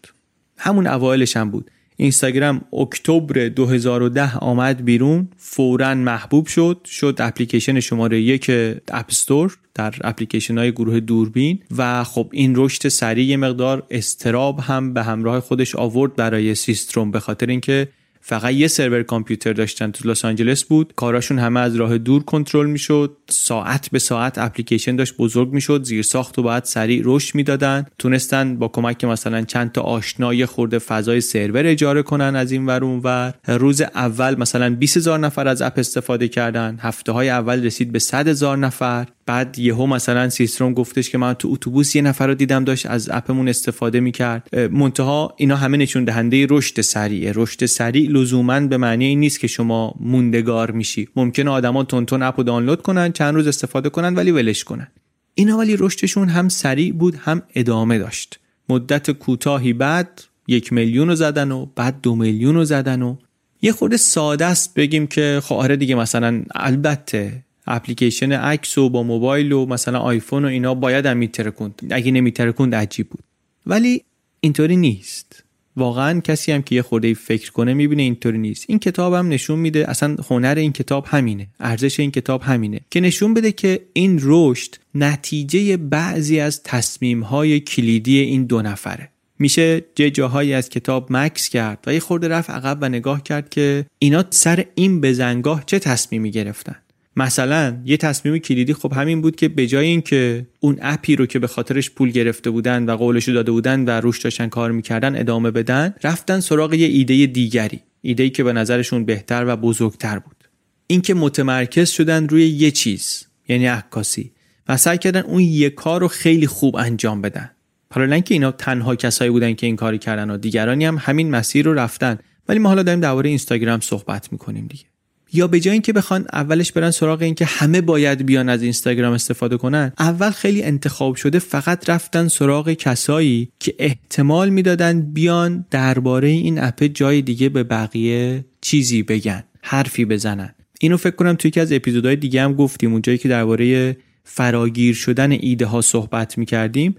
همون اوایلش هم بود. اینستاگرام اکتبر 2010 آمد بیرون فورا محبوب شد شد اپلیکیشن شماره یک App Store در اپلیکیشن های گروه دوربین و خب این رشد سریع مقدار اضطراب هم به همراه خودش آورد برای سیستروم به خاطر اینکه فقط یه سرور کامپیوتر داشتن تو لس آنجلس بود. کاراشون همه از راه دور کنترل می‌شد. ساعت به ساعت اپلیکیشن داشت بزرگ می‌شد. زیر ساخت و باید سریع رشد می‌دادن. تونستن با کمک مثلا چند تا آشنای خورده فضای سرور اجاره کنن از این ور ور. روز اول مثلا 20 هزار نفر از اپ استفاده کردن. هفته های اول رسید به 100 هزار نفر. بعد یهو مثلا سیستروم گفتش که من تو اتوبوس یه نفر رو دیدم داشت از اپمون استفاده می‌کرد. منتها اینا همه نشون دهنده رشد سریعه. رشد سریع لزوما به معنی این نیست که شما موندگار میشی. ممکنه آدما تون تون اپو دانلود کنن چند روز استفاده کنن ولی ولش کنن. اینا ولی رشدشون هم سریع بود هم ادامه داشت. مدت کوتاهی بعد یک میلیون رو زدن و بعد دو میلیون رو زدن و یه خورده ساده است بگیم که خب آره دیگه مثلا البته اپلیکیشن عکس و با موبایل و مثلا آیفون و اینا باید هم میترکوند. اگه نمیترکوند عجیب بود. ولی اینطوری نیست. واقعا کسی هم که یه خورده فکر کنه می‌بینه اینطوری نیست. این کتاب هم نشون میده اصلا هنر این کتاب همینه. ارزش این کتاب همینه. که نشون بده که این رشد نتیجه بعضی از تصمیم های کلیدی این دو نفره. میشه جه جاهایی از کتاب مکس کرد و یه خورده رفت عقب و نگاه کرد که اینا سر این بزنگاه چه تصمیمی گرفتن. مثلا یه تصمیم کلیدی خب همین بود که به جای اینکه اون اپی رو که به خاطرش پول گرفته بودن و قولش داده بودن و روش داشتن کار می‌کردن ادامه بدن رفتن سراغ یه ایده دیگری ایده که به نظرشون بهتر و بزرگتر بود. اینکه متمرکز شدن روی یه چیز یعنی عکاسی و سعی کردن اون یه کار رو خیلی خوب انجام بدن. حالا که اینا تنها کسایی بودن که این کاری کردن و دیگرانی هم همین مسیر رو رفتن ولی ما حالا داریم درباره اینستاگرام صحبت می‌کنیم دیگه. یا به جای اینکه بخوان اولش برن سراغ اینکه همه باید بیان از اینستاگرام استفاده کنن اول خیلی انتخاب شده فقط رفتن سراغ کسایی که احتمال می‌دادن بیان درباره این اپ جای دیگه به بقیه چیزی بگن حرفی بزنن. اینو فکر کنم توی یکی از اپیزودهای دیگه هم گفتیم. اونجایی که درباره فراگیر شدن ایده ها صحبت می‌کردیم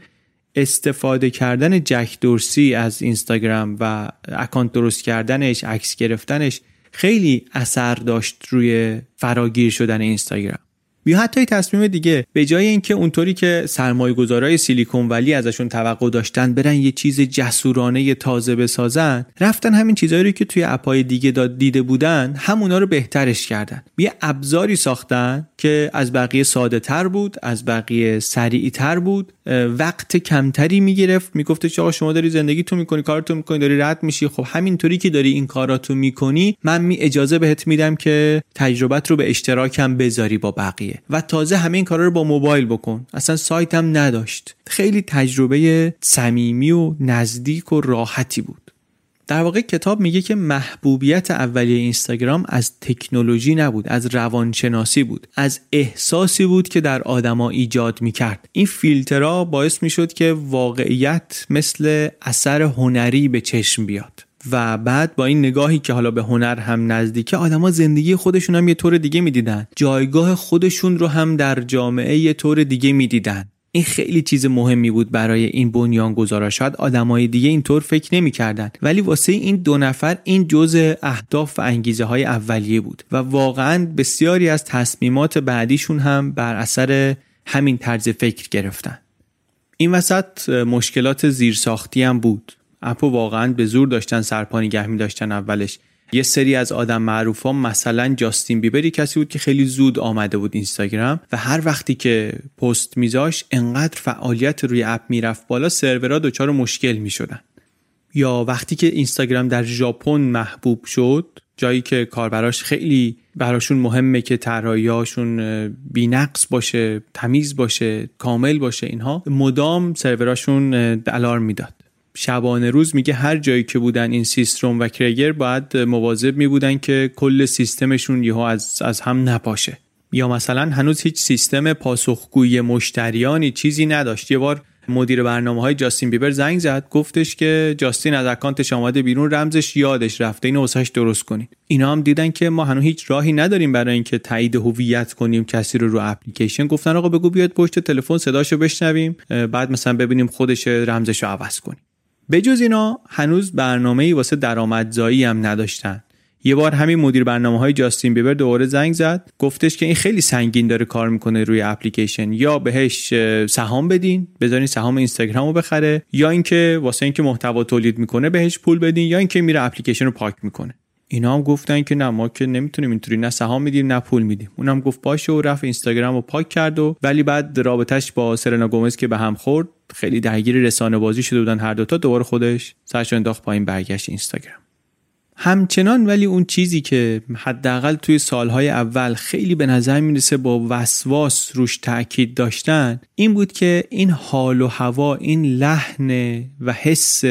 استفاده کردن جک دورسی از اینستاگرام و اکانت درست کردنش عکس گرفتنش خیلی اثر داشت روی فراگیر شدن اینستاگرام. یا حتی تصمیم دیگه به جای اینکه اونطوری که سرمایه گذارای سیلیکون ولی ازشون توقع داشتن برن یه چیز جسورانه تازه بسازن رفتن همین چیزهایی رو که توی اپای دیگه داد دیده بودن همونا رو بهترش کردن. یه ابزاری ساختن که از بقیه ساده تر بود از بقیه سریع تر بود وقت کمتری می‌گرفت. میگفتش آقا شما داری زندگی تو می‌کنی کارتو می‌کنی داری رد میشی. خب همینطوری که داری این کاراتو می‌کنی من می اجازه بهت میدم که تجربت رو به اشتراکم بذاری با بقیه. و تازه همه این کارا رو با موبایل بکن. اصلا سایت هم نداشت. خیلی تجربه صمیمی و نزدیک و راحتی بود. در واقع کتاب میگه که محبوبیت اولیه اینستاگرام از تکنولوژی نبود از روانشناسی بود از احساسی بود که در آدما ایجاد می‌کرد. این فیلترها باعث می‌شد که واقعیت مثل اثر هنری به چشم بیاد. و بعد با این نگاهی که حالا به هنر هم نزدیکه آدما زندگی خودشون هم یه طور دیگه می‌دیدن. جایگاه خودشون رو هم در جامعه یه طور دیگه می‌دیدن. این خیلی چیز مهمی بود برای این بنیانگذارا. شاید آدمای دیگه اینطور فکر نمی‌کردن ولی واسه این دو نفر این جزء اهداف و انگیزه های اولیه بود و واقعا بسیاری از تصمیمات بعدیشون هم بر اثر همین طرز فکر گرفتن. این وسط مشکلات زیرساختی هم بود. اپو واقعا به زور داشتن سرپانی گهمی داشتن اولش. یه سری از آدم معروف ها مثلا جاستین بیبری کسی بود که خیلی زود آمده بود اینستاگرام و هر وقتی که پست میذاش انقدر فعالیت روی اپ می‌رفت بالا سرورها دچار مشکل می‌شدن. یا وقتی که اینستاگرام در ژاپن محبوب شد جایی که کاربراش خیلی براشون مهمه که طراحیاشون بینقص باشه تمیز باشه کامل باشه اینها مدام سروراشون الارم می‌داد. شبانه روز میگه هر جایی که بودن این سیستروم و کرگر باید مواظب می بودن که کل سیستمشون یهو از, از هم نپاشه. یا مثلا هنوز هیچ سیستم پاسخگویی مشتریانی چیزی نداشت. یه بار مدیر برنامه های جاستین بیبر زنگ زد گفتش که جاستین از اکانتش آمده بیرون رمزش یادش رفته. اینو واسش درست کنید اینا هم دیدن که ما هنوز هیچ راهی نداریم برای اینکه تایید هویت کنیم کسی رو رو اپلیکیشن. گفتن آقا بگو بیاد پشت تلفن صداشو بشنویم بعد مثلا ببینیم خودش رمزش رو عوض کنیم بجز اینا هنوز برنامه ای واسه درآمدزایی هم نداشتن. یه بار همین مدیر برنامه های جاستین بیبر دوباره زنگ زد گفتش که این خیلی سنگین داره کار می‌کنه روی اپلیکیشن. یا بهش سهام بدین بذارین سهام اینستاگرام رو بخره یا اینکه واسه اینکه محتوا تولید می‌کنه بهش پول بدین یا اینکه میره اپلیکیشن رو پاک می‌کنه. اینا هم گفتن که نه ما که نمی‌تونیم اینطوری نه سهام میدیم نه پول میدیم. اونم گفت باشه و رفت اینستاگرام رو پاک کرد و ولی بعد رابطش با سرنا گومز که به هم خورد خیلی درگیر رسانه بازی شده بودن هر دوتا دوباره خودش سرش انداخت پایین برگشت اینستاگرام. همچنان ولی اون چیزی که حداقل توی سالهای اول خیلی به نظر می‌رسه با وسواس روش تاکید داشتن این بود که این حال و هوا این لحن و حس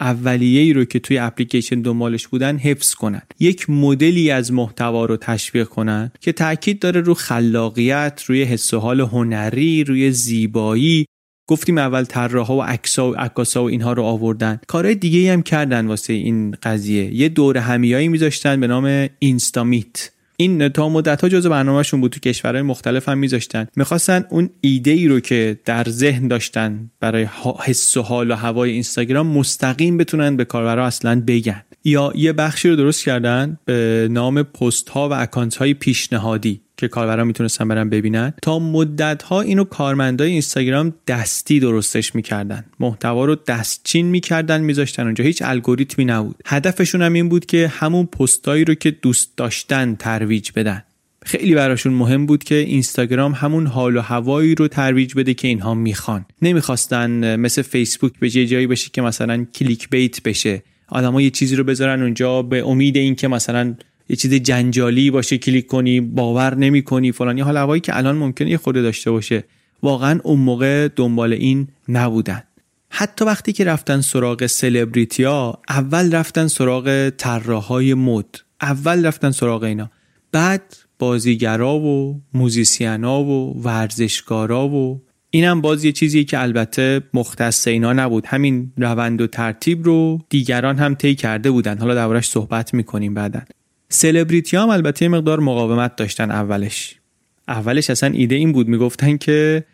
اولیه ای رو که توی اپلیکیشن دنبالش بودن حفظ کنن. یک مدلی از محتوا رو تشویق کنن که تاکید داره رو خلاقیت روی حس و حال هنری روی زیبایی. گفتیم اول طراحا و عکسا و عکاسا و اینها رو آوردن. کارهای دیگه هم کردن واسه این قضیه. یه دور همیایی میذاشتن به نام اینستامیت. این تا مدت ها جزو برنامهشون بود تو کشورهای مختلف هم میذاشتن. می‌خواستن اون ایده ای رو که در ذهن داشتن برای حس و حال و هوای اینستاگرام مستقیم بتونن به کاربرا اصلا بگن. یا یه بخشی رو درست کردن به نام پست ها و اکانت های پیشنهادی. که کاربران می‌تونستن برن ببینن. تا مدت ها اینو کارمندای اینستاگرام دستی درستش می‌کردن. محتوا رو دستچین می‌کردن میذاشتن اونجا. هیچ الگوریتمی نبود. هدفشون هم این بود که همون پستایی رو که دوست داشتن ترویج بدن. خیلی براشون مهم بود که اینستاگرام همون حال و هوایی رو ترویج بده که اینها می‌خوان. نمی‌خواستن مثل فیسبوک به جای جایی بشه که مثلا clickbait بشه. آدما یه چیزی رو بذارن اونجا به امید اینکه مثلا یه چیز جنجالی باشه کلیک کنی باور نمی کنی فلان. یه حال هوایی که الان ممکنه یه خورده داشته باشه. واقعا اون موقع دنبال این نبودن. حتی وقتی که رفتن سراغ سلبریتی ها اول رفتن سراغ طراحهای مد. اول رفتن سراغ اینا. بعد بازیگرا و موزیسینا و ورزشکارا و اینم باز یه چیزی که البته مختص اینا نبود. همین روند و ترتیب رو دیگران هم طی کرده بودن. حالا دربارش صحبت می‌کنیم بعدا. سلبریتی هم البته مقدار مقاومت داشتن اولش. اولش اصلا ایده این بود می‌گفتن که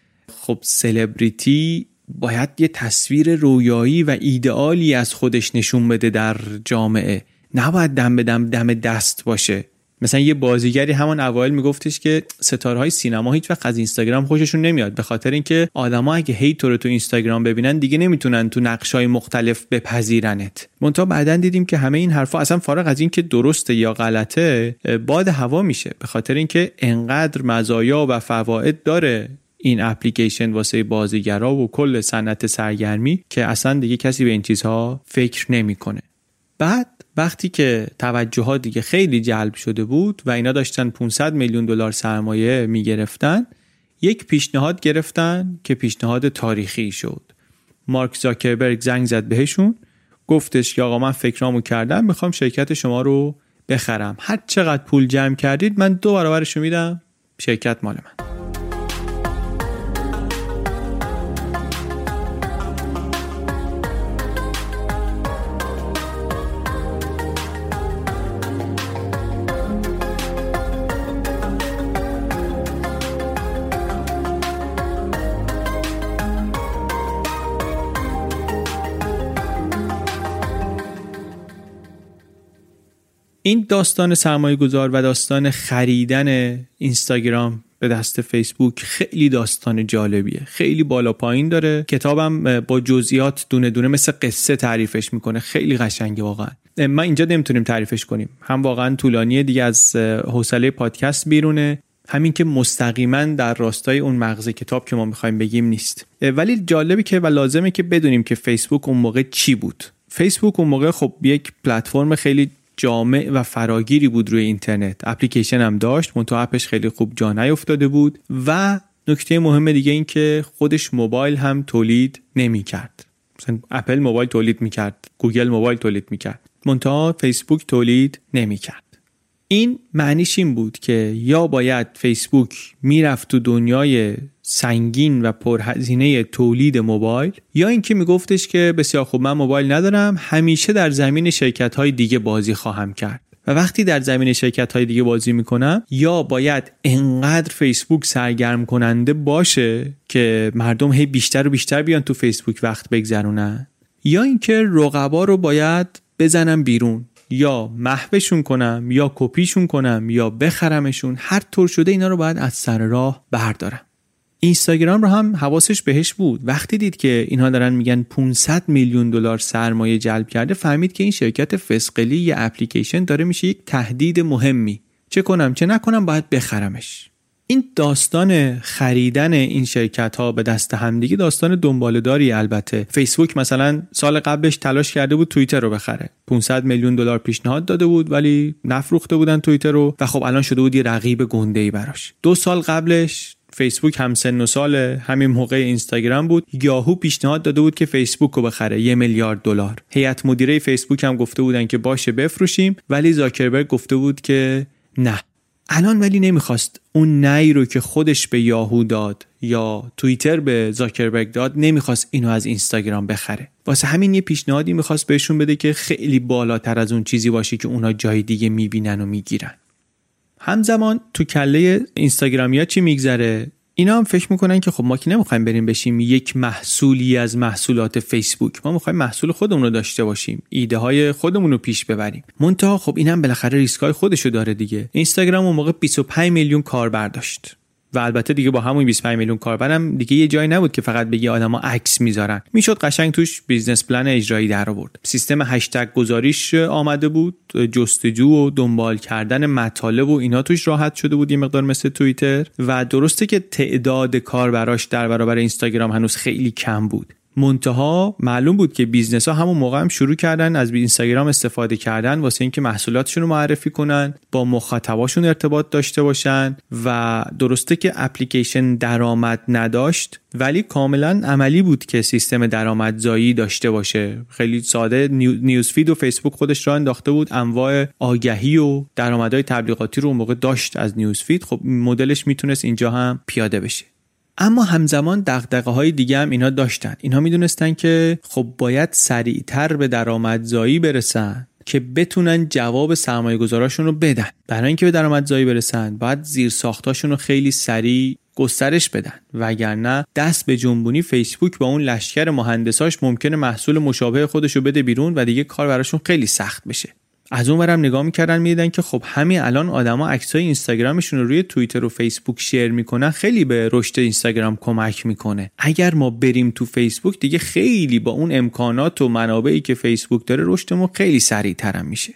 خب سلبریتی باید یه تصویر رویایی و ایدئالی از خودش نشون بده در جامعه. نباید دم به دم دم دست باشه. مثلا یه بازیگری همون اوایل میگفتش که ستاره های سینما هیچ وقت از اینستاگرام خوششون نمیاد به خاطر اینکه آدما اگه هی تو رو تو اینستاگرام ببینن دیگه نمی‌تونن تو نقش های مختلف بپذیرنت. منتها بعدا دیدیم که همه این حرفا اصلا فارغ از اینکه درسته یا غلطه باد هوا میشه. به خاطر اینکه انقدر مزایا و فواید داره این اپلیکیشن واسه بازیگرا و کل صنعت سرگرمی که اصلا دیگه کسی به این چیزها فکر نمی‌کنه. بعد وقتی که توجه ها دیگه خیلی جلب شده بود و اینا داشتن 500 میلیون دلار سرمایه می‌گرفتن یک پیشنهاد گرفتن که پیشنهاد تاریخی شد. مارک زاکربرگ زنگ زد بهشون گفتش که آقا من فکرامو کردم می‌خوام شرکت شما رو بخرم. هر چقدر پول جمع کردید من دو برابرش میدم. شرکت مال من. این داستان سرمایه گذار و داستان خریدن اینستاگرام به دست فیسبوک خیلی داستان جالبیه. خیلی بالا پایین داره. کتابم با جزئیات دونه دونه مثل قصه تعریفش می‌کنه. خیلی قشنگه واقعا. ما اینجا نمی‌تونیم تعریفش کنیم. هم واقعا طولانیه دیگه از حوصله پادکست بیرونه. همین که مستقیما در راستای اون مغز کتاب که ما می‌خوایم بگیم نیست. ولی جالبی که و لازمه که بدونیم که فیسبوک اون موقع چی بود. فیسبوک اون موقع خب یک پلتفرم خیلی جامع و فراگیری بود روی اینترنت. اپلیکیشن هم داشت. منتها app ش خیلی خوب جا نیفتاده بود. و نکته مهم دیگه این که خودش موبایل هم تولید نمی کرد. مثلا اپل موبایل تولید می کرد. گوگل موبایل تولید می کرد. منتها فیسبوک تولید نمی کرد. این معنیش این بود که یا باید فیسبوک می‌رفت تو دنیای سنگین و پرهزینه تولید موبایل یا اینکه میگفتش که بسیار خوب من موبایل ندارم همیشه در زمین شرکت های دیگه بازی خواهم کرد. و وقتی در زمین شرکت های دیگه بازی می‌کنم یا باید انقدر فیسبوک سرگرم کننده باشه که مردم هی بیشتر و بیشتر بیان تو فیسبوک وقت بگذرونن. یا اینکه رقبا رو باید بزنم بیرون یا محوشون کنم یا کپیشون کنم یا بخرمشون هر طور شده اینا رو باید از سر راه بردارم. اینستاگرام رو هم حواسش بهش بود. وقتی دید که اینها دارن میگن 500 میلیون دلار سرمایه جلب کرده فهمید که این شرکت فسقلی یه اپلیکیشن داره میشه یک تهدید مهمی. چه کنم چه نکنم باید بخرمش. این داستان خریدن این شرکت ها به دست همدیگه داستان دنبالداری البته. فیسبوک مثلا سال قبلش تلاش کرده بود توییتر رو بخره. 500 میلیون دلار پیشنهاد داده بود ولی نفروخته بودن توییتر رو و خب الان شده بود یه رقیب گنده ای براش. دو سال قبلش فیسبوک هم سن و سال همین موقع اینستاگرام بود. یاهو پیشنهاد داده بود که فیسبوک رو بخره. یه میلیارد دلار. هیئت مدیره فیسبوک هم گفته بودن که باشه بفروشیم ولی زاکربرگ گفته بود که نه. الان ولی نمی‌خواست. اون نی رو که خودش به یاهو داد یا توییتر به زاکربرگ داد نمی‌خواست اینو از اینستاگرام بخره. واسه همین یه پیشنهادی می‌خواست بهشون بده که خیلی بالاتر از اون چیزی باشه که اونا جای دیگه می‌بینن و می‌گیرن. همزمان تو کله اینستاگرامیا چی میگذره؟ اینا هم فکر می‌کنن که خب ما که نمی‌خوایم بریم بشیم یک محصولی از محصولات فیسبوک. ما می‌خوایم محصول خودمون رو داشته باشیم ایده های خودمون رو پیش ببریم. منتها خب اینم بالاخره ریسک های خودشو داره دیگه. اینستاگرام اون موقع 25 میلیون کاربر داشت. و البته دیگه با همون 25 میلیون کاربرم دیگه یه جایی نبود که فقط بگی آدما عکس می‌ذارن. می‌شد قشنگ توش business plan اجرایی در آورد. سیستم هشتگ گذاریش آمده بود جستجو و دنبال کردن مطالب و اینا توش راحت شده بود یه مقدار مثل توییتر. و درسته که تعداد کاربراش در برابر اینستاگرام هنوز خیلی کم بود. منتها معلوم بود که business ها همون موقع هم شروع کردن از اینستاگرام استفاده کردن واسه اینکه محصولاتشون رو معرفی کنن با مخاطباشون ارتباط داشته باشن و درسته که اپلیکیشن درآمد نداشت ولی کاملا عملی بود که سیستم درآمدزایی داشته باشه. خیلی ساده نیوزفید و فیسبوک خودش را انداخته بود انواع آگهی و درآمدهای تبلیغاتی رو اون موقع داشت از نیوزفید. خب مدلش می‌تونست اینجا هم پیاده بشه. اما همزمان دقدقه های دیگه هم اینا داشتن. اینها می‌دونستن که خب باید سریعتر به درآمدزایی برسن که بتونن جواب سرمایه گذاراشون رو بدن. برای اینکه به درآمدزایی برسن باید زیر ساختاشون رو خیلی سریع گسترش بدن. وگرنه دست به جنبونی فیسبوک با اون لشکر مهندساش ممکنه محصول مشابه خودش رو بده بیرون و دیگه کار براشون خیلی سخت بشه. از اون برم نگاه می‌کردن می‌دیدن که خب همین الان آدما عکسای اینستاگرامشون رو روی توییتر و فیسبوک شیر می‌کنن خیلی به رشد اینستاگرام کمک می‌کنه. اگر ما بریم تو فیسبوک دیگه خیلی با اون امکانات و منابعی که فیسبوک داره رشدمون خیلی سریعتر میشه.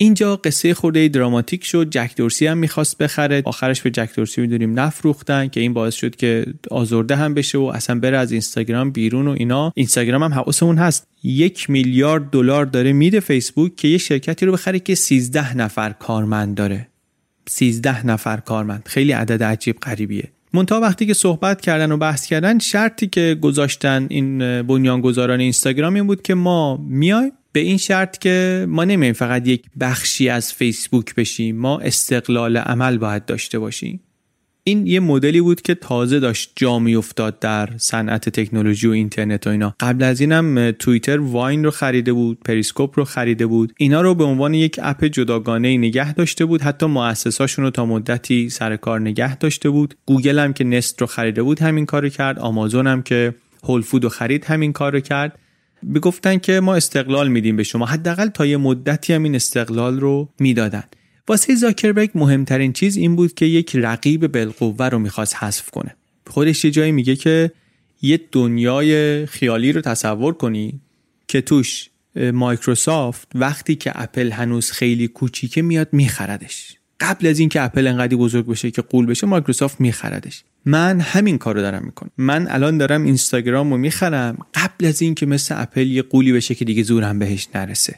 اینجا قصه خورده دراماتیک شد. جک دورسی هم می‌خواست بخره. آخرش به جک دورسی می‌دونیم نفروختن که این باعث شد که آزرده هم بشه و اصلا بره از اینستاگرام بیرون و اینا. اینستاگرام هم حواسمون هست. یک میلیارد دلار داره میده فیسبوک که یه شرکتی رو بخره که 13 نفر کارمند داره. 13 نفر کارمند. خیلی عدد عجیب غریبیه. منتها وقتی که صحبت کردن و بحث کردن شرطی که گذاشتن این بنیانگذاران اینستاگرام این بود که ما میایم به این شرط که ما نمیایم فقط یک بخشی از فیسبوک بشیم ما استقلال عمل باید داشته باشیم. این یه مدلی بود که تازه داشت جا می‌افتاد در صنعت تکنولوژی و اینترنت و اینا. قبل از اینم توییتر واین رو خریده بود پریسکوپ رو خریده بود. اینا رو به عنوان یک اپ جداگانه نگه داشته بود. حتی مؤسساشون رو تا مدتی سر کار نگه داشته بود. گوگل هم که نست رو خریده بود همین کارو کرد. آمازون هم که هول فود رو خرید همین کارو کرد. می‌گفتن که ما استقلال میدیم به شما. حداقل تا یه مدتی هم این استقلال رو می‌دادن. واسه زاکربرگ مهمترین چیز این بود که یک رقیب بالقوه رو می‌خواست حذف کنه. خودش یه جایی میگه که یه دنیای خیالی رو تصور کنی که توش مایکروسافت وقتی که اپل هنوز خیلی کوچیکه میاد میخردش. قبل از اینکه اپل انقدر بزرگ بشه که غول بشه مایکروسافت میخردش من همین کارو دارم می‌کنم. من الان دارم اینستاگرام رو می‌خرم. قبل از اینکه مثل اپل یه غولی بشه که دیگه زورم بهش نرسه.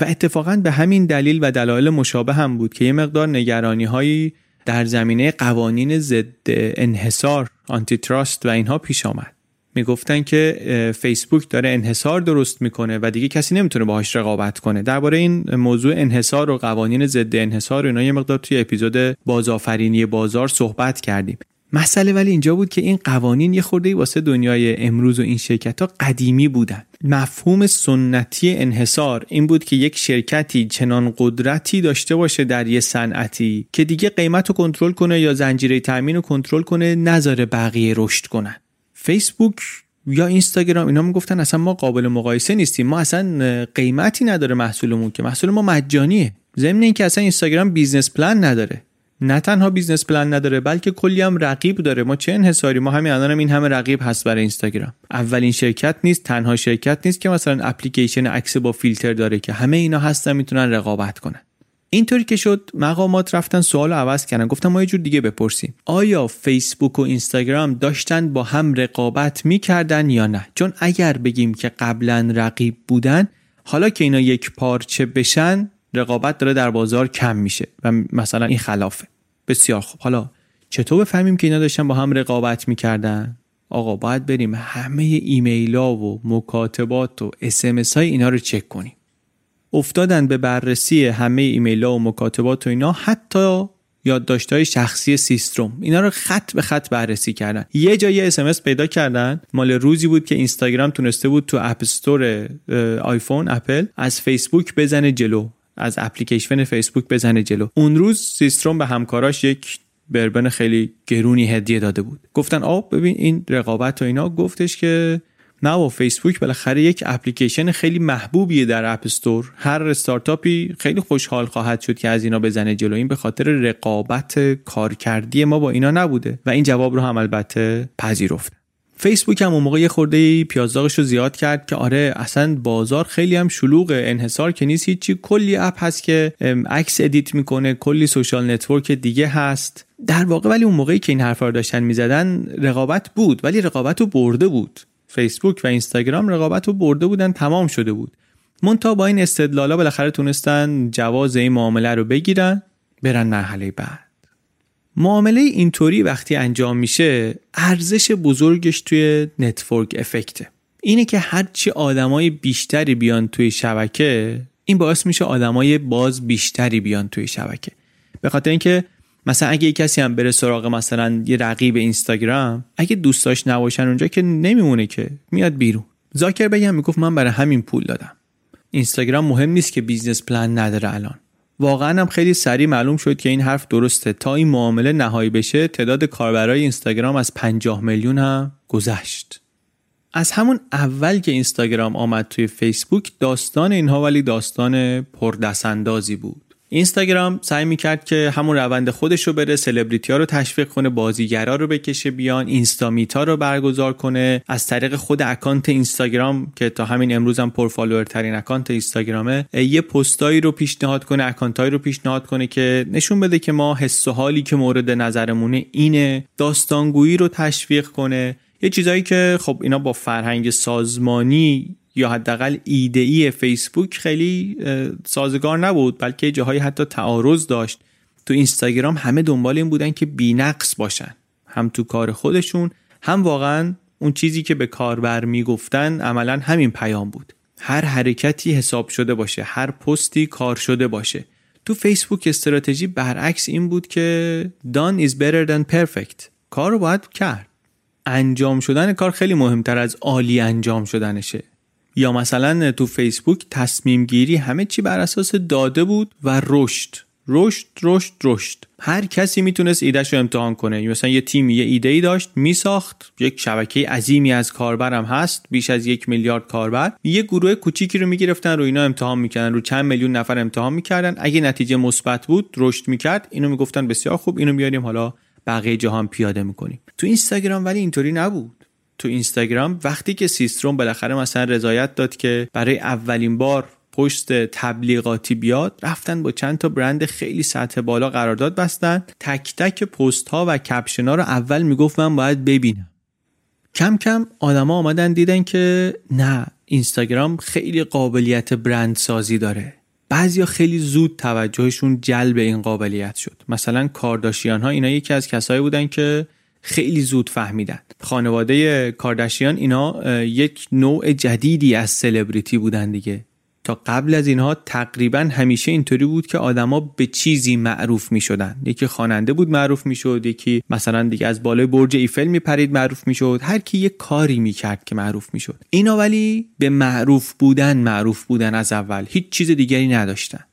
و اتفاقا به همین دلیل و دلایل مشابه هم بود که یه مقدار نگرانی هایی در زمینه قوانین ضد انحصار آنتی تراست و اینها پیش آمد. می‌گفتن که فیسبوک داره انحصار درست می‌کنه و دیگه کسی نمی‌تونه باهاش رقابت کنه. درباره این موضوع انحصار و قوانین ضد انحصار اینا یه مقدار توی اپیزود بازآفرینی بازار صحبت کردیم. مسئله ولی اینجا بود که این قوانین یه خورده واسه دنیای امروز و این شرکت ها قدیمی بودن. مفهوم سنتی انحصار این بود که یک شرکتی چنان قدرتی داشته باشه در یه صنعتی که دیگه قیمت رو کنترل کنه یا زنجیره تامین رو کنترل کنه نذاره بقیه رشد کنن. فیسبوک یا اینستاگرام اینا می‌گفتن اصلا ما قابل مقایسه نیستیم. ما اصلا قیمتی نداره محصولمون که. محصول ما مجانیه. ضمن اینکه اصلا اینستاگرام business plan نداره. نه تنها business plan نداره بلکه کلی هم رقیب داره. ما چه انحصاری؟ ما همین الانم این همه رقیب هست برای اینستاگرام اولین شرکت نیست تنها شرکت نیست که مثلا اپلیکیشن عکس با فیلتر داره که. همه اینا هستن می‌تونن رقابت کنن. اینطوری که شد مقامات رفتن سوال عوض کردن. گفتم ما یه جور دیگه بپرسیم. آیا فیسبوک و اینستاگرام داشتن با هم رقابت می‌کردن یا نه؟ چون اگر بگیم که قبلا رقیب بودن حالا که اینا یک پارچه بشن رقابت داره در بازار کم میشه و مثلا این خلافه. بسیار خوب. حالا چطور بفهمیم که اینا داشتن با هم رقابت می‌کردن؟ آقا باید بریم همه ایمیل ها و مکاتبات و SMS های اینا رو چک کنیم. افتادن به بررسی همه ایمیل ها و مکاتبات و اینا حتی های شخصی سیستروم. اینا رو خط به خط بررسی کردن. یه جایی SMS پیدا کردن. مال روزی بود که اینستاگرام تونسته بود تو اپ استور آیفون اپل از فیسبوک بزنه جلو. از اپلیکیشن فیسبوک بزنه جلو. اون روز سیستروم به همکاراش یک بربن خیلی گرونی هدیه داده بود. گفتن آقا ببین این رقابت و اینا. گفتش که نه و فیسبوک بالاخره یک اپلیکیشن خیلی محبوبیه در اپ استور هر استارتاپی خیلی خوشحال خواهد شد که از اینا بزنه جلو. این به خاطر رقابت کارکردی ما با اینا نبوده. و این جواب رو هم البته پذیرفت. فیسبوک هم اون موقع یه خورده پیازداغش رو زیاد کرد که آره اصلا بازار خیلی هم شلوغ انحصار که نیست هیچی. کلی اپ هست که عکس edit می‌کنه. کلی social network دیگه هست. در واقع ولی اون موقعی که این حرفا رو داشتن می‌زدن رقابت بود. ولی رقابت رو برده بود. فیسبوک و اینستاگرام رقابت رو برده بودن تمام شده بود. منتها با این استدلالا بالاخره تونستن جواز این معامله رو بگیرن برن مرحله بعد. معامله اینطوری وقتی انجام میشه ارزش بزرگش توی network effect ه. اینه که هرچی آدمای بیشتری بیان توی شبکه این باعث میشه آدمای باز بیشتری بیان توی شبکه. به خاطر اینکه مثلا اگه کسی هم بره سراغ مثلا یه رقیب اینستاگرام اگه دوستاش نباشن اونجا که نمیمونه که میاد بیرون. زاکربرگم می‌گفت من برای همین پول دادم. اینستاگرام مهم نیست که business plan نداره الان. واقعا هم خیلی سریع معلوم شد که این حرف درسته. تا این معامله نهایی بشه تعداد کاربرای اینستاگرام از 50 میلیون هم گذشت. از همون اول که اینستاگرام آمد توی فیسبوک داستان اینها ولی داستان پردستاندازی بود. اینستاگرام سعی می‌کرد که همون روند خودش رو بره سلبریتی ها رو تشویق کنه بازیگرا رو بکشه بیان InstaMeet ا رو برگزار کنه. از طریق خود اکانت اینستاگرام که تا همین امروز هم پر follower ترین اکانت اینستاگرامه یه پستایی رو پیشنهاد کنه اکانتایی رو پیشنهاد کنه که نشون بده که ما حس و حالی که مورد نظرمونه اینه داستانگویی رو تشویق کنه. یه چیزایی که خب اینا با فرهنگ سازمانی یا حداقل ایده ای فیسبوک خیلی سازگار نبود بلکه جاهایی حتی تعارض داشت. تو اینستاگرام همه دنبال این بودن که بینقص باشن. هم تو کار خودشون هم واقعا اون چیزی که به کاربر می‌گفتن عملا همین پیام بود. هر حرکتی حساب شده باشه هر پستی کار شده باشه. تو فیسبوک استراتژی برعکس این بود که done is better than perfect. کار رو باید کرد. انجام شدن کار خیلی مهمتر از عالی انجام شدنشه. یا مثلا تو فیسبوک تصمیم گیری همه چی بر اساس داده بود و رشد. رشد رشد رشد. هر کسی می‌تونست ایدهش رو امتحان کنه. مثلا یه تیمی یه ایده ای داشت میساخت. یک شبکه عظیمی از کاربرم هست بیش از یک میلیارد کاربر. یه گروه کوچیکی رو می‌گرفتن رو اینا امتحان می‌کردن رو چند میلیون نفر امتحان می‌کردن. اگه نتیجه مثبت بود رشد می‌کرد. اینو می‌گفتن بسیار خوب اینو میاریم حالا بقیه جهان پیاده می‌کنیم. تو اینستاگرام ولی اینطوری نبود. تو اینستاگرام. وقتی که سیستروم بالاخره مثلا رضایت داد که برای اولین بار پشت تبلیغاتی بیاد رفتن با چند تا برند خیلی سطح بالا قرارداد بستن. تک تک پست ها و کپشن ها رو اول می‌گفت من باید ببینم. کم کم آدما آمدن دیدن که نه اینستاگرام خیلی قابلیت برند سازی داره. بعضیا خیلی زود توجهشون جلب این قابلیت شد. مثلا کارداشیان ها اینا یکی از کسایی بودن که خیلی زود فهمیدن. خانواده کارداشیان اینا یک نوع جدیدی از سلبریتی بودن دیگه. تا قبل از اینها تقریبا همیشه اینطوری بود که آدما به چیزی معروف می شدن یکی خواننده بود معروف می شد یکی مثلا دیگه از بالای برج ایفل می پرید معروف می شد هر کی یه کاری می کرد که معروف می شد اینا ولی به معروف بودن معروف بودن از اول. هیچ چیز دیگری نداشتن.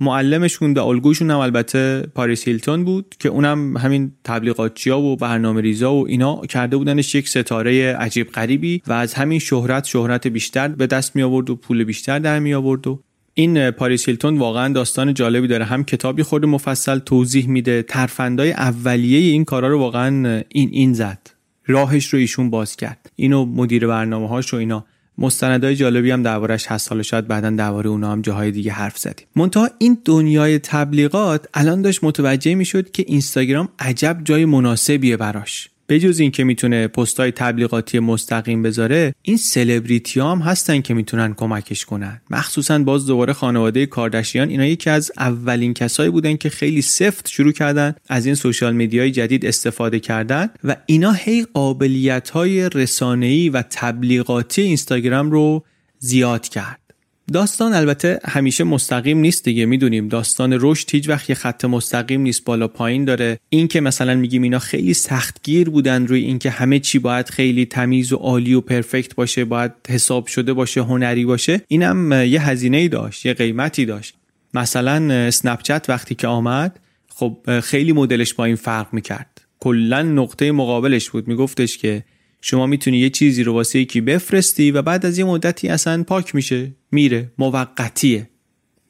معلمشون و الگوشون هم البته پاریس هیلتون بود که اونم همین تبلیغاتچیا و برنامه ریزا و اینا کرده بودنش یک ستاره عجیب غریبی و از همین شهرت شهرت بیشتر به دست می آورد و پول بیشتر در می آورد و این پاریس هیلتون واقعا داستان جالبی داره. هم کتابی خورده مفصل توضیح میده ترفندای اولیه این کارا رو واقعا این این زد. راهش رو ایشون باز کرد. اینو مدیر برنامه هاش و اینا. مستندای جالبی هم دربارش هست. حالا شاید بعدا درباره اونا هم جاهای دیگه حرف زدیم. منتها این دنیای تبلیغات الان داشت متوجه می‌شد که اینستاگرام عجب جای مناسبیه براش. بجز این که می‌تونه پستای تبلیغاتی مستقیم بذاره این سلبریتی هم هستن که می‌تونن کمکش کنن. مخصوصا باز دوباره خانواده کاردشیان اینا یکی از اولین کسایی بودن که خیلی سفت شروع کردن از این سوشال میدیای جدید استفاده کردن و اینا هی قابلیت های رسانه‌ای و تبلیغاتی اینستاگرام رو زیاد کرد. داستان البته همیشه مستقیم نیست دیگه می‌دونیم. داستان رشد هیچ وقت یه خط مستقیم نیست بالا پایین داره. این که مثلا میگیم اینا خیلی سختگیر بودن روی اینکه همه چی باید خیلی تمیز و عالی و پرفکت باشه باید حساب شده باشه هنری باشه اینم یه هزینه داشت یه قیمتی داشت. مثلا اسنپ وقتی که آمد خب خیلی مدلش با این فرق می‌کرد. کلا نقطه مقابلش بود. میگفتش که شما می‌تونی یه چیزی رو واسه یکی بفرستی و بعد از یه مدتی اصلا پاک میشه میره موقتیه.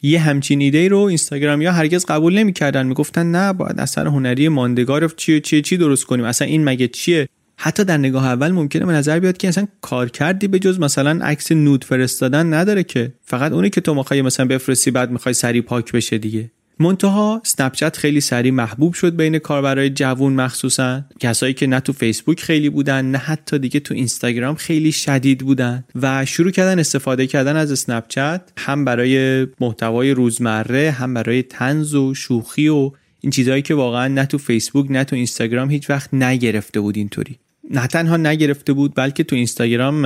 یه همچین ایده رو اینستاگرام یا هرگز قبول نمی‌کردن می‌گفتن نه باید اثر هنری ماندگار چی چی چی درست کنیم. اصلا این مگه چیه؟ حتی در نگاه اول ممکنه به نظر بیاد که اصلا کار کردی به جز مثلا عکس نود فرستادن نداره که. فقط اونی که تو می‌خوای مثلا بفرستی بعد می‌خوای سری پاک بشه دیگه. منتها سنپ خیلی سریع محبوب شد بین کاربرای جوون مخصوصا کسایی که نه تو فیسبوک خیلی بودن نه حتی دیگه تو اینستاگرام خیلی شدید بودن و شروع کردن استفاده کردن از اسنپ هم برای محتوای روزمره هم برای تنز و شوخی و این چیزهایی که واقعا نه تو فیسبوک نه تو اینستاگرام هیچ وقت نگرفته بود اینطوری. نه تنها نگرفته بود بلکه تو اینستاگرام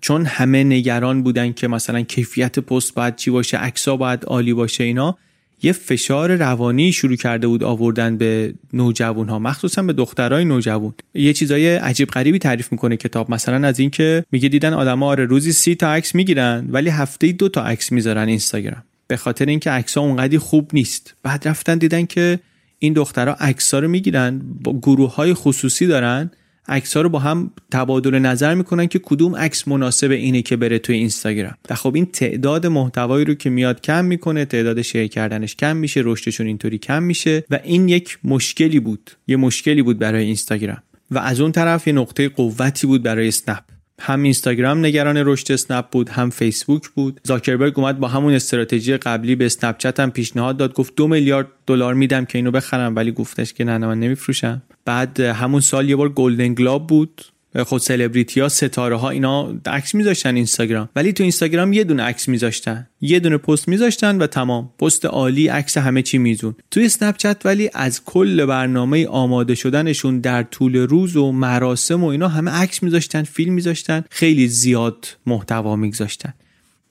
چون همه نگران بودن که مثلا کیفیت پست باید چی باشه عکسا باید عالی باشه اینا یه فشار روانی شروع کرده بود آوردن به نوجوان ها مخصوصا به دخترای نوجوان. یه چیزای عجیب غریبی تعریف می‌کنه کتاب مثلا از اینکه میگه دیدن آدما آره روزی سی تا عکس می‌گیرن ولی هفته دو تا عکس می‌ذارن اینستاگرام. به خاطر اینکه عکس‌ها اونقدی خوب نیست. بعد رفتن دیدن که این دخترها عکس‌ها رو می‌گیرن با گروه های خصوصی دارن عکس رو با هم تبادل نظر می‌کنن که کدوم عکس مناسب اینه که بره توی اینستاگرام. و خب این تعداد محتوایی رو که میاد کم می‌کنه تعداد شیر کردنش کم میشه رشدشون اینطوری کم میشه و این یک مشکلی بود. یه مشکلی بود برای اینستاگرام. و از اون طرف یه نقطه قوتی بود برای اسنپ هم اینستاگرام نگران رشد اسنپ بود هم فیسبوک بود. زاکربرگ اومد با همون استراتژی قبلی به اسنپ هم پیشنهاد داد گفت دو میلیارد دلار میدم که اینو بخرم ولی گفتش که نه من نمیفروشم. بعد همون سال یه بار گلدن گلاب بود. خود سلبریتی ها ستاره ها اینا عکس میذاشتن اینستاگرام. ولی تو اینستاگرام یه دونه عکس میذاشتن. یه دونه پست میذاشتن و تمام. پست عالی عکس همه چی میزون. توی اسنپ چت ولی از کل برنامه آماده شدنشون در طول روز و مراسم و اینا همه عکس میذاشتن فیلم میذاشتن. خیلی زیاد محتوا میگذاشتن.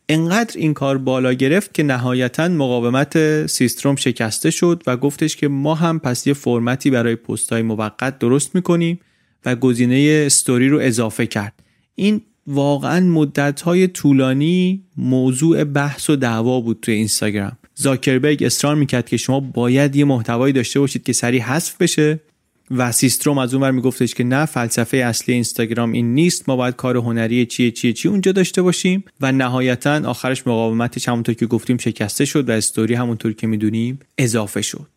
انقدر این کار بالا گرفت که نهایتا مقاومت سیستروم شکسته شد و گفتش که ما هم پس یه فرمتی برای پست های موقت درست می‌کنیم و گزینه استوری رو اضافه کرد. این واقعا مدت های طولانی موضوع بحث و دعوا بود توی اینستاگرام. زاکربرگ اصرار می‌کرد که شما باید یه محتوایی داشته باشید که سریع حذف بشه و سیستروم از اونور میگفتش که نه فلسفه اصلی اینستاگرام این نیست ما باید کار هنری چیه چیه چی اونجا داشته باشیم. و نهایتا آخرش مقاومتش همونطور که گفتیم شکسته شد و استوری همونطور که می‌دونیم اضافه شد.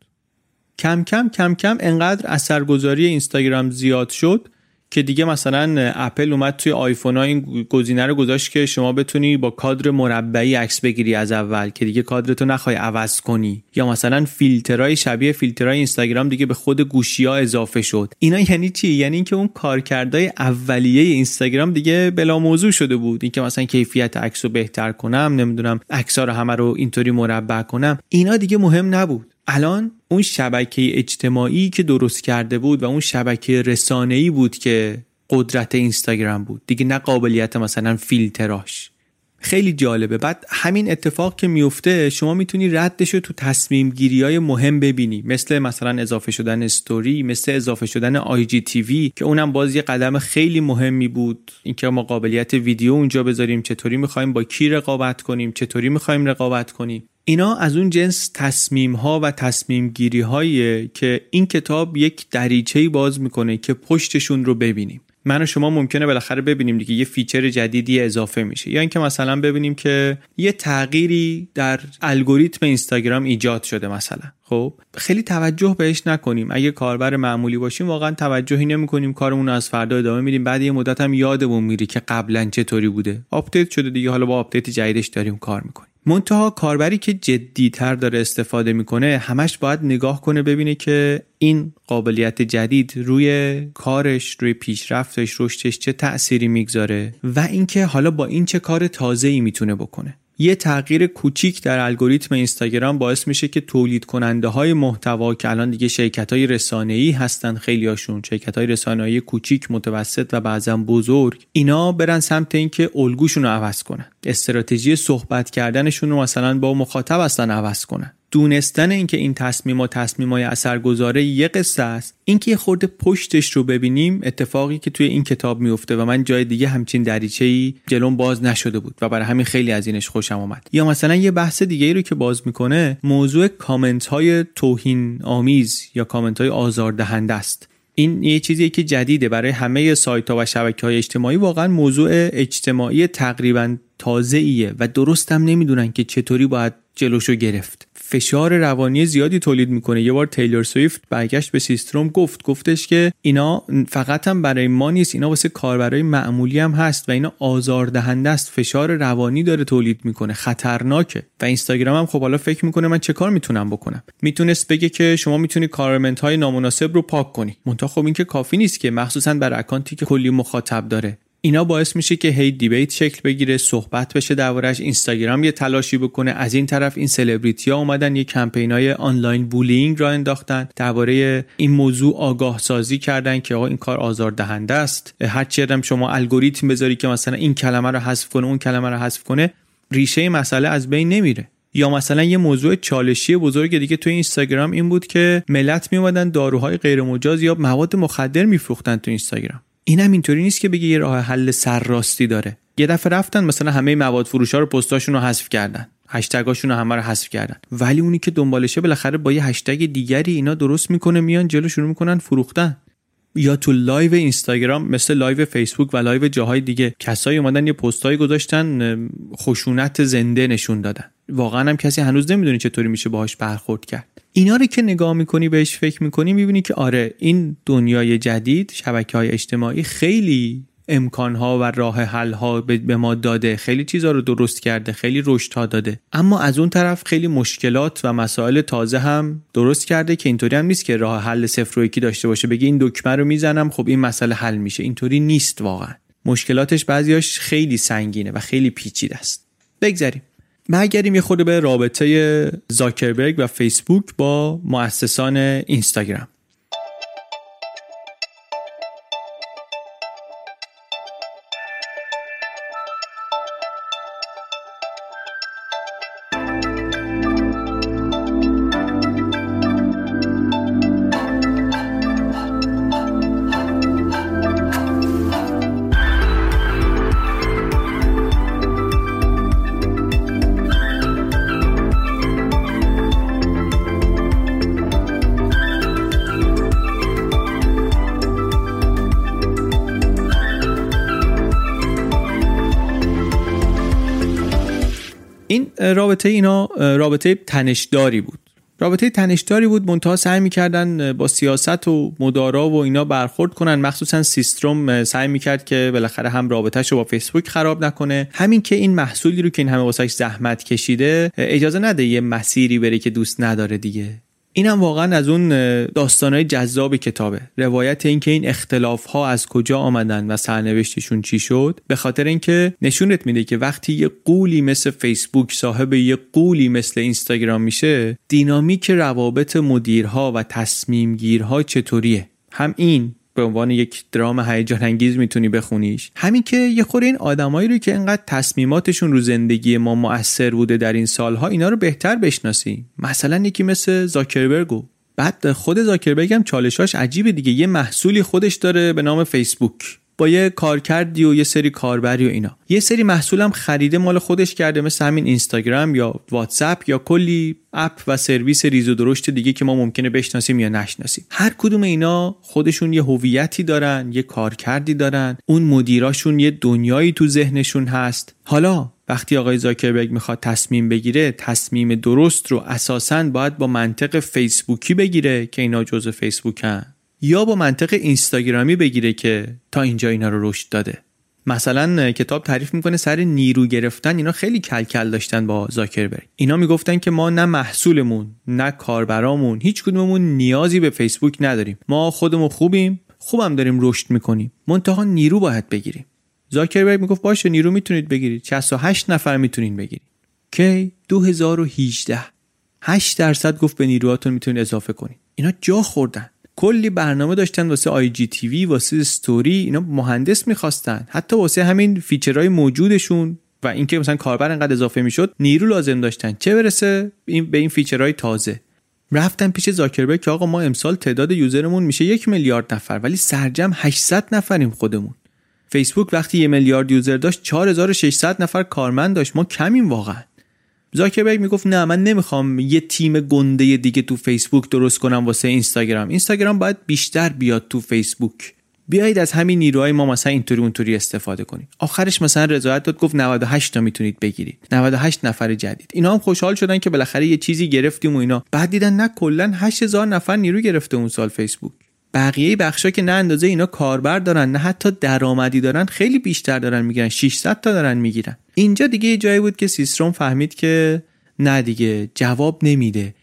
کم کم کم کم انقدر اثرگذاری اینستاگرام زیاد شد که دیگه مثلا اپل اومد توی آیفون ها این گزینه رو گذاشت که شما بتونی با کادر مربعی عکس بگیری از اول که دیگه کادرتو نخوای عوض کنی. یا مثلا فیلترهای شبیه فیلترهای اینستاگرام دیگه به خود گوشی ها اضافه شد. اینا یعنی چی؟ یعنی اینکه اون کارکردهای اولیه اینستاگرام دیگه بلا موضوع شده بود. اینکه مثلا کیفیت عکس رو بهتر کنم نمی‌دونم عکس رو همه رو اینطوری مربع کنم. اینا دیگه مهم نبود. الان اون شبکه اجتماعی که درست کرده بود و اون شبکه رسانه‌ای بود که قدرت اینستاگرام بود. دیگه نه قابلیت مثلا فیلتراش. خیلی جالبه. بعد همین اتفاق که میفته شما می‌تونی ردش رو تو تصمیم گیری های مهم ببینی. مثل مثلا اضافه شدن استوری مثل اضافه شدن IGTV که اونم باز یه قدم خیلی مهمی بود. اینکه ما قابلیت ویدیو اونجا بذاریم چطوری می‌خوایم با کی رقابت کنیم چطوری می‌خوایم رقابت کنیم. اینا از اون جنس تصمیم ها و تصمیم گیری هاییه که این کتاب یک دریچه باز می‌کنه که پشتشون رو ببینیم. من و شما ممکنه بالاخره ببینیم دیگه یه feature جدیدی اضافه میشه. یا اینکه مثلا ببینیم که یه تغییری در الگوریتم اینستاگرام ایجاد شده مثلا. خب خیلی توجه بهش نکنیم. اگه کاربر معمولی باشیم واقعا توجهی نمی‌کنیم. کارمون رو از فردا ادامه میدیم. بعد یه مدت هم یادمون میره که قبلا چطوری بوده. آپدیت شده دیگه. حالا با آپدیت جدیدش داریم کار می‌کنیم. منتها کاربری که جدیتر داره استفاده می‌کنه همش باید نگاه کنه ببینه که این قابلیت جدید روی کارش روی پیشرفتش رشدش چه تأثیری می‌گذاره و اینکه حالا با این چه کار تازه ای می‌تونه بکنه. یه تغییر کوچیک در الگوریتم اینستاگرام باعث میشه که تولید کننده های محتوا که الان دیگه شرکت های رسانه ای هستن خیلی هاشون شرکت های رسانه کوچیک متوسط و بعضا بزرگ اینا برن سمت اینکه الگوشون رو عوض کنن. استراتژی صحبت کردنشون رو مثلا با مخاطب اصلا عوض کنن. دونستن اینکه این تصمیم و تصمیمای اثرگذاره یه قصه است اینکه یه خورده پشتش رو ببینیم اتفاقی که توی این کتاب میفته و من جای دیگه همچین دریچه ای جلوم باز نشده بود و برای همین خیلی از اینش خوشم اومد. یا مثلا یه بحث دیگه ای رو که باز می‌کنه موضوع کامنت های توهین آمیز یا کامنت های آزاردهنده است. این یه چیزیه که جدیده برای همه سایت ها و شبکه های اجتماعی واقعا موضوع اجتماعی تقریبا تازه ایه و درستم نمی‌دونن که چطوری باید جلوشو گرفت. فشار روانی زیادی تولید می‌کنه. یه بار تیلور سویفت برگشت به سیستروم گفت گفتش که اینا فقط هم برای ما نیست اینا واسه کاربرای معمولی هم هست و اینا آزاردهنده است. فشار روانی داره تولید می‌کنه خطرناکه. و اینستاگرام هم خب حالا فکر می‌کنه من چه کار می‌تونم بکنم؟ می‌تونست بگه که شما می‌تونی کامنت های نامناسب رو پاک کنی. منتها خب این که کافی نیست که مخصوصا برای اکانتی که کلی مخاطب داره. اینا باعث میشه که هی debate شکل بگیره صحبت بشه دربارش اینستاگرام یه تلاشی بکنه. از این طرف این سلبریتی ها اومدن یه کمپین های online bullying راه انداختن. درباره این موضوع آگاه سازی کردن که آقا این کار آزار دهنده است. هر چی هم شما الگوریتم بذاری که مثلا این کلمه رو حذف کنه اون کلمه رو حذف کنه ریشه مسئله از بین نمیره. یا مثلا یه موضوع چالشی بزرگ دیگه توی اینستاگرام این بود که ملت میومدن داروهای غیر مجاز یا مواد مخدر میفروختن تو اینستاگرام. اینم اینطوری نیست که بگه یه راه حل سرراستی داره. یه دفعه رفتن مثلا همه مواد فروش ها رو پستاشون رو حذف کردن. هشتگاشون رو همه رو حذف کردن. ولی اونی که دنبالشه بالاخره با یه هشتگ دیگری اینا درست می‌کنه میان جلو شروع می‌کنن فروختن. یا تو live اینستاگرام مثل live فیسبوک و live جاهای دیگه کسایی اومدن یه پستایی گذاشتن خشونت زنده نشون دادن. واقعا هم کسی هنوز نمی‌دونه چطوری میشه باهاش برخورد کرد. اینا رو که نگاه می‌کنی بهش فکر می‌کنی می‌بینی که آره این دنیای جدید شبکه های اجتماعی خیلی امکانها و راه حل ها به ما داده. خیلی چیزها رو درست کرده خیلی رشد ها داده. اما از اون طرف خیلی مشکلات و مسائل تازه هم درست کرده که اینطوری هم نیست که راه حل صفر و یکی داشته باشه. بگی این دکمه رو می‌زنم خب این مسئله حل میشه. اینطوری نیست واقعا. مشکلاتش بعضیاش خیلی سنگینه و خیلی پیچیده است. بگذریم برگردیم یه خورده به رابطه زاکربرگ و فیسبوک با مؤسسان اینستاگرام. رابطه اینا رابطه تنشداری بود. رابطه تنشداری بود منتها سعی می‌کردن با سیاست و مدارا و اینا برخورد کنن. مخصوصا سیستروم سعی می‌کرد که بالاخره هم رابطهش رو با فیسبوک خراب نکنه. همین که این محصولی رو که این همه واسش زحمت کشیده اجازه نده یه مسیری بره که دوست نداره دیگه. اینم واقعا از اون داستانهای جذاب کتابه. روایت اینکه این اختلاف ها از کجا آمدن و سرنوشتشون چی شد به خاطر اینکه نشونت میده که وقتی یه قولی مثل فیسبوک صاحب یه قولی مثل اینستاگرام میشه دینامیک روابط مدیرها و تصمیمگیرها چطوریه؟ هم این به عنوان یک درام هیجان انگیز می‌تونی بخونیش. همین که یه خورده این آدمایی رو که انقدر تصمیماتشون رو زندگی ما مؤثر بوده در این سالها اینا رو بهتر بشناسی. مثلا یکی مثل زاکربرگو بعد خود زاکربرگ هم چالشاش عجیبه دیگه. یه محصولی خودش داره به نام فیسبوک. یه کارکردی و یه سری کاربری و اینا. یه سری محصولم خریده مال خودش کرده مثل همین اینستاگرام یا واتساپ یا کلی اپ و سرویس ریز و درشت دیگه که ما ممکنه بشناسیم یا نشناسیم. هر کدوم اینا خودشون یه هویتی دارن یه کارکردی دارن اون مدیراشون یه دنیایی تو ذهنشون هست. حالا وقتی آقای زاکربرگ می‌خواد تصمیم بگیره تصمیم درست رو اساسا باید با منطق فیسبوکی بگیره که اینا جزء فیسبوکن. یا با منطق اینستاگرامی بگیره که تا اینجا اینا رو رشد داده. مثلا کتاب تعریف می‌کنه سر نیرو گرفتن اینا خیلی کلکل داشتن با زاکربرگ. اینا می‌گفتن که ما نه محصولمون نه کاربرامون هیچ کدوممون نیازی به فیسبوک نداریم. ما خودمون خوبیم خوبم داریم رشد می‌کنیم. منتها نیرو باید بگیریم. زاکربرگ می‌گفت باشه نیرو می‌تونید بگیرید. 68 نفر می‌تونید بگیرید. کی؟ 2018 8 درصد گفت به نیروهاتون می‌تونید اضافه کنید. اینا جا خوردن. کلی برنامه داشتن واسه IGTV واسه استوری اینا مهندس می‌خواستن. حتی واسه همین feature های موجودشون و اینکه مثلا کاربر انقدر اضافه می‌شد نیرو لازم داشتن. چه برسه این به این فیچرهای تازه. رفتن پیش زاکربرگ که آقا ما امسال تعداد user مون میشه یک میلیارد نفر ولی سرجمع 800 نفریم خودمون. فیسبوک وقتی یه میلیارد user داشت 4600 نفر کارمند داشت. ما کمیم واقعا. زاکربرگ می‌گفت نه من نمی‌خوام یه تیم گنده دیگه تو فیسبوک درست کنم واسه اینستاگرام. اینستاگرام باید بیشتر بیاد تو فیسبوک. بیایید از همین نیروهای ما مثلا اینطوری اونطوری استفاده کنیم. آخرش مثلا رضایت داد گفت 98 تا می‌تونید بگیرید. 98 نفر جدید. اینا هم خوشحال شدن که بالاخره یه چیزی گرفتیم و اینا. بعد دیدن نه کلا 8000 نفر نیرو گرفته اون سال فیسبوک. بقیه بخشا که نه اندازه اینا کاربر دارن نه حتی درآمدی دارن خیلی بیشتر دارن می‌گیرن. 600 تا دارن می‌گیرن. اینجا دیگه یه جایی بود که سیستروم فهمید که نه دیگه جواب نمیده.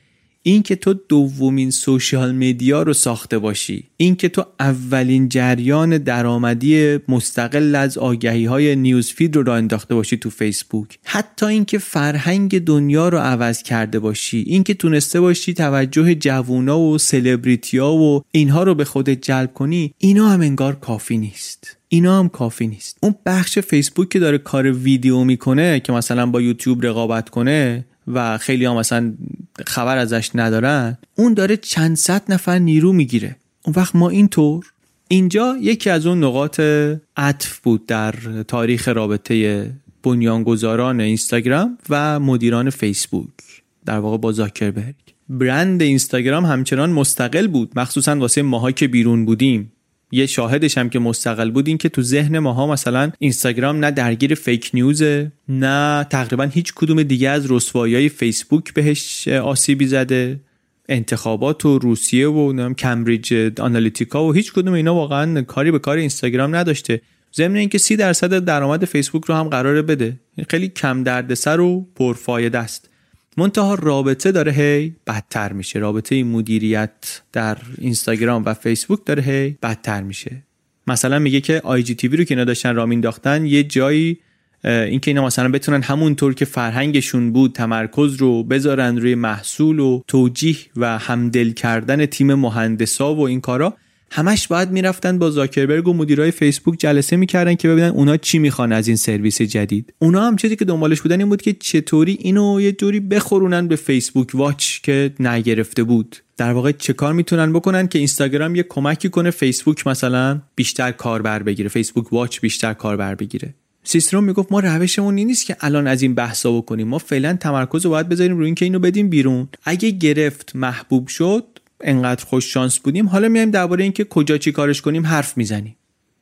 این که تو دومین social media رو ساخته باشی. این که تو اولین جریان درآمدی مستقل از آگهی های news feed رو راه انداخته باشی تو فیسبوک. حتی اینکه فرهنگ دنیا رو عوض کرده باشی. اینکه تونسته باشی توجه جوونا و سلبریتیا و اینها رو به خودت جلب کنی اینا هم انگار کافی نیست. اینا هم کافی نیست. اون بخش فیسبوک که داره کار ویدیو می‌کنه که مثلا با یوتیوب رقابت کنه و خیلی هم مثلا خبر ازش ندارن اون داره چند صد نفر نیرو می‌گیره. اون وقت ما اینطور. اینجا یکی از اون نقاط عطف بود در تاریخ رابطه بنیانگذاران اینستاگرام و مدیران فیسبوک در واقع با زاکربرگ. برند اینستاگرام همچنان مستقل بود مخصوصا واسه ماها که بیرون بودیم. یه شاهدش هم که مستقل بود این که تو ذهن ماها مثلا اینستاگرام نه درگیر فیک نیوزه نه تقریبا هیچ کدوم دیگه از رسوایی فیسبوک بهش آسیبی زده. انتخابات و روسیه و کمبریج آنالیتیکا و هیچ کدوم اینا واقعا کاری به کار اینستاگرام نداشته. ضمن اینکه سی درصد درآمد فیسبوک رو هم قراره بده. خیلی کم دردسر و پرفایده است منتها رابطه داره هی بدتر میشه. رابطه مدیریت در اینستاگرام و فیسبوک داره هی بدتر میشه. مثلا میگه که آی جی رو که اینا داشتن رام انداختن یه جایی اینکه اینا مثلا بتونن همونطور که فرهنگشون بود تمرکز رو بذارن روی محصول و توجیه و همدل کردن تیم مهندسا و این کارا همش باید می‌رفتن با زاکربرگ و مدیرای فیسبوک جلسه می‌کردن که ببینن اونا چی می‌خوان از این سرویس جدید. اونا هم چیزی که دنبالش بودن این بود که چطوری اینو یه جوری بخورونن به فیسبوک واچ که نگرفته بود. در واقع چه کار می‌تونن بکنن که اینستاگرام یه کمکی کنه فیسبوک مثلا بیشتر کاربر بگیره فیسبوک واچ بیشتر کاربر بگیره. سیستروم می‌گفت ما روشمون این نیست که الان از این بحثا بکنیم. ما فعلا تمرکز رو باید بذاریم روی اینکه اینو بدیم بیرون. اگه گرفت محبوب شد انقدر خوش شانس بودیم. حالا میایم درباره اینکه کجا چی کارش کنیم حرف می‌زنیم.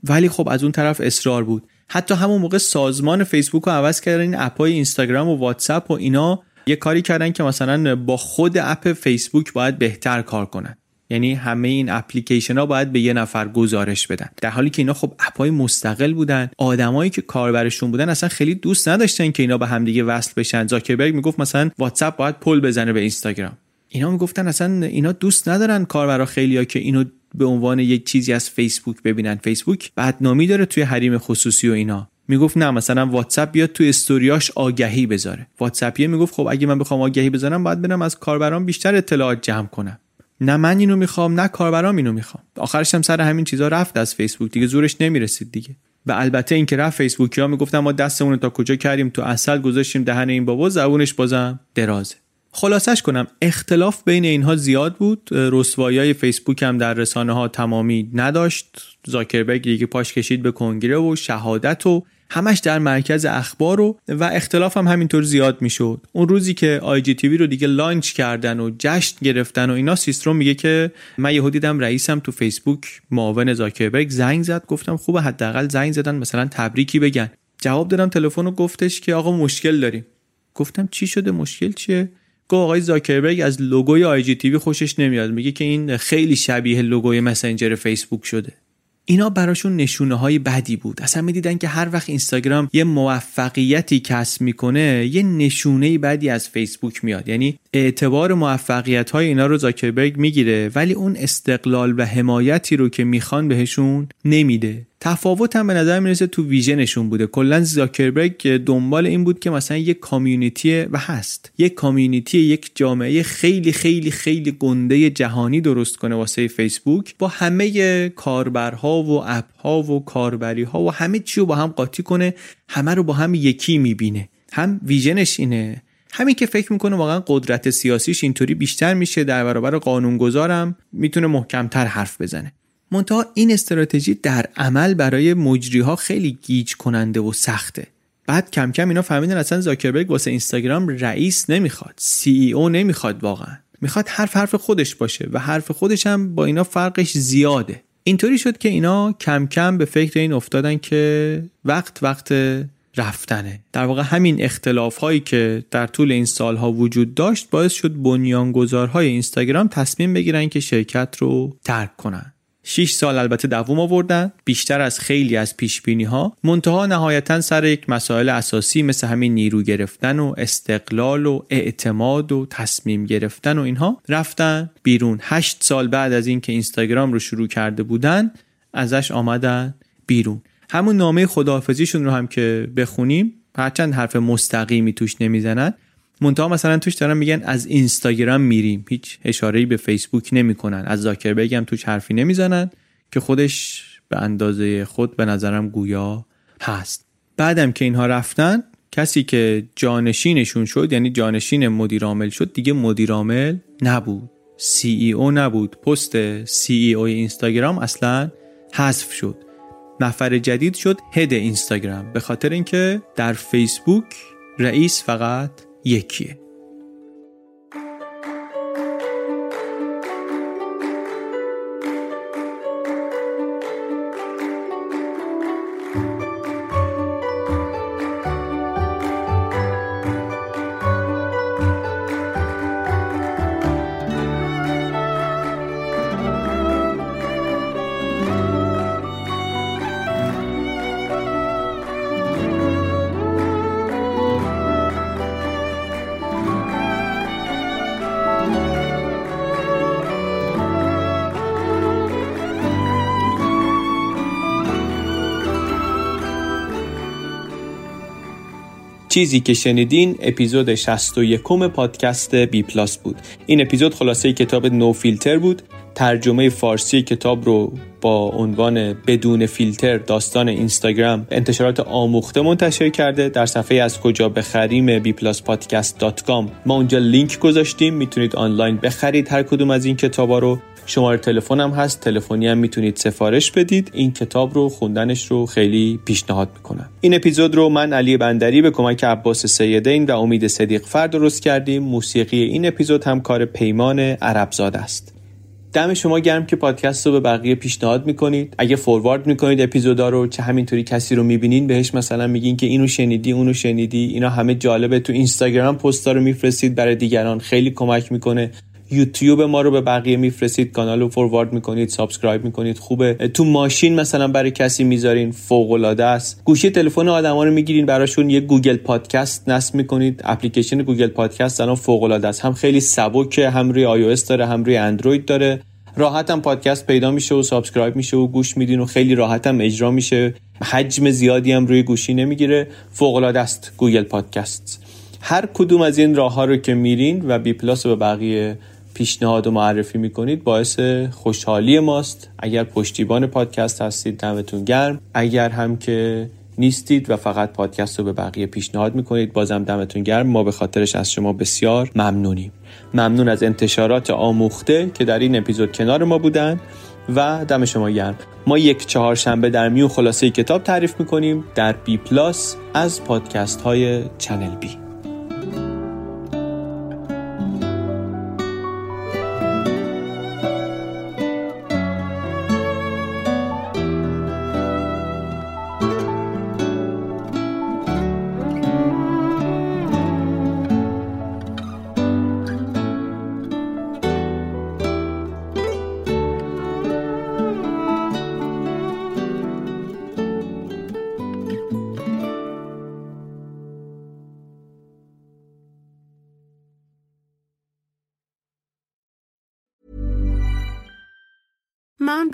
ولی خب از اون طرف اصرار بود. حتی همون موقع سازمان فیسبوک رو عوض کردن این اپای اینستاگرام و واتساپ و اینا یه کاری کردن که مثلا با خود اپ فیسبوک باید بهتر کار کنن. یعنی همه این اپلیکیشن ها باید به یه نفر گزارش بدن. در حالی که اینا خب اپای مستقل بودن. آدمایی که کاربرشون بودن اصلا خیلی دوست نداشتن که اینا به همدیگه وصل بشن. زاکربرگ می‌گفت مثلا واتساپ باید پل بزنه به اینستاگرام. اینا می‌گفتن اصلا اینا دوست ندارن کاربرا خیلیا که اینو به عنوان یک چیزی از فیسبوک ببینن. فیسبوک بدنامی داره توی حریم خصوصی و اینا. می‌گفت نه مثلا واتساپ بیاد تو استوریاش آگهی بذاره. واتساپیه می‌گفت خب اگه من بخوام آگهی بذارم باید برم از کاربران بیشتر اطلاعات جمع کنم. نه من اینو می‌خوام نه کاربرام اینو می‌خوام. آخرش هم سر همین چیزا رفت از فیسبوک دیگه زورش نمی‌رسید دیگه. و البته اینکه رفت فیسبوکی ها می‌گفتن ما دستمون تا کجا کردیم؟ تو اصل گذاشتیم دهن این بابا زبونش بازم درازه. خلاصش کنم اختلاف بین اینها زیاد بود. رسوایی فیسبوک هم در رسانه ها تمامی نداشت. زاکربرگ دیگه پاش کشید به کنگره و شهادت و همش در مرکز اخبار و و اختلاف هم همینطور زیاد می‌شد. اون روزی که آی جی تیوی رو دیگه لانچ کردن و جشن گرفتن و اینا سیستروم میگه که من یهو دیدم رئیسم تو فیسبوک معاون زاکربرگ زنگ زد. گفتم خوبه حداقل زنگ زدن مثلا تبریکی بگن. جواب دادم تلفن رو گفتش که آقا مشکل داریم. گفتم چی شده؟ مشکل چیه؟ گفت آقای زاکربرگ از لوگوی آی جی تیوی خوشش نمیاد. میگه که این خیلی شبیه لوگوی مسنجر فیسبوک شده. اینا براشون نشونه های بدی بود. اصلا می‌دیدن که هر وقت اینستاگرام یه موفقیتی کسب می‌کنه یه نشونه بدی از فیسبوک میاد. یعنی اعتبار موفقیت های اینا رو زاکربرگ می‌گیره ولی اون استقلال و حمایتی رو که می‌خوان بهشون نمیده. تفاوت هم به نظر می‌رسه تو ویژنشون بوده. کلا زاکربرگ دنبال این بود که مثلا یک کامیونیتی و هست. یک کامیونیتی یک جامعه خیلی خیلی خیلی گنده جهانی درست کنه واسه فیسبوک. با همه کاربرها و اپها و کاربری ها و همه چی رو با هم قاطی کنه همه رو با هم یکی می‌بینه. هم ویژنش اینه. همین که فکر می‌کنه واقعا قدرت سیاسیش اینطوری بیشتر میشه در برابر قانونگذارم می‌تونه محکمتر حرف بزنه. منتها این استراتژی در عمل برای مجری ها خیلی گیج کننده و سخته. بعد کم کم اینا فهمیدن اصلا زاکربرگ واسه اینستاگرام رئیس نمی‌خواد سی ای او نمی‌خواد واقعا. می‌خواد حرف حرف خودش باشه و حرف خودش هم با اینا فرقش زیاده. اینطوری شد که اینا کم کم به فکر این افتادن که وقت وقت رفتنه. در واقع همین اختلاف هایی که در طول این سالها وجود داشت باعث شد بنیانگذارهای اینستاگرام تصمیم بگیرن که شرکت رو ترک کنن. 6 سال البته دووم آوردن. بیشتر از خیلی از پیش بینی ها منتها نهایتا سر یک مسائل اساسی مثل همین نیرو گرفتن و استقلال و اعتماد و تصمیم گرفتن و اینها رفتن بیرون. 8 سال بعد از اینکه اینستاگرام رو شروع کرده بودن ازش آمدن بیرون. همون نامه خداحافظیشون رو هم که بخونیم هرچند حرف مستقیمی توش نمی‌زنن منتها مثلا توش دارن میگن از اینستاگرام میریم. هیچ اشاره‌ای به فیسبوک نمی‌کنن. از زاکربرگ هم توش حرفی نمی‌زنن که خودش به اندازه خود به نظرم گویا هست. بعدم که اینها رفتن کسی که جانشینشون شد یعنی جانشین مدیرعامل شد دیگه مدیرعامل نبود. سی ای او نبود. پست سی ای او اینستاگرام اصلا حذف شد. نفر جدید شد هد اینستاگرام به خاطر اینکه در فیسبوک رئیس فقط یکیه. چیزی که شنیدین اپیزود 61 پادکست بی پلاس بود. این اپیزود خلاصه کتاب No Filter بود. ترجمه فارسی کتاب رو با عنوان بدون فیلتر داستان اینستاگرام انتشارات آموخته منتشر کرده. در صفحه از کجا بخریم bpluspodcast.com ما اونجا لینک گذاشتیم. می‌تونید آنلاین بخرید هر کدوم از این کتابا رو. شماره تلفنم هست. تلفنی هم می‌تونید سفارش بدید. این کتاب رو خوندنش رو خیلی پیشنهاد می‌کنم. این اپیزود رو من علی بندری به کمک عباس سیدین و امید صدیق فرد درست کردیم. موسیقی این اپیزود هم کار پیمان عربزاد است. دم شما گرم که پادکست رو به بقیه پیشنهاد می‌کنید. اگه forward می‌کنید اپیزودا رو چه همینطوری کسی رو می‌بینین بهش مثلا میگین که اینو شنیدی اونو شنیدی. اینا همه جالبه. تو اینستاگرام پستا رو میفرستید برای دیگران خیلی کمک می‌کنه. یوتیوب ما رو به بقیه میفرستید کانال رو forward می‌کنید subscribe می‌کنید خوبه. تو ماشین مثلا برای کسی می‌ذارین فوق العاده است. گوشی تلفن آدما رو می‌گیرین براشون یه Google Podcast نصب می‌کنید. اپلیکیشن Google Podcast الان فوق العاده است. هم خیلی سبکه هم روی آی داره هم روی اندروید داره. راحت هم پادکست پیدا میشه و subscribe میشه و گوش میدین و خیلی راحت هم اجرا میشه. حجم زیادی هم روی گوشی نمی‌گیره. فوق العاده است Google Podcast. هر کدوم از این راه ها رو که میرین و بی پلاس به بقیه پیشنهاد و معرفی می‌کنید باعث خوشحالی ماست. اگر پشتیبان پادکست هستید دمتون گرم. اگر هم که نیستید و فقط پادکست رو به بقیه پیشنهاد می‌کنید بازم دمتون گرم. ما به خاطرش از شما بسیار ممنونیم. ممنون از انتشارات آموخته که در این اپیزود کنار ما بودن و دم شما گرم. ما یک چهارشنبه در میون خلاصه کتاب تعریف می‌کنیم در بی پلاس از پادکست های چنل بی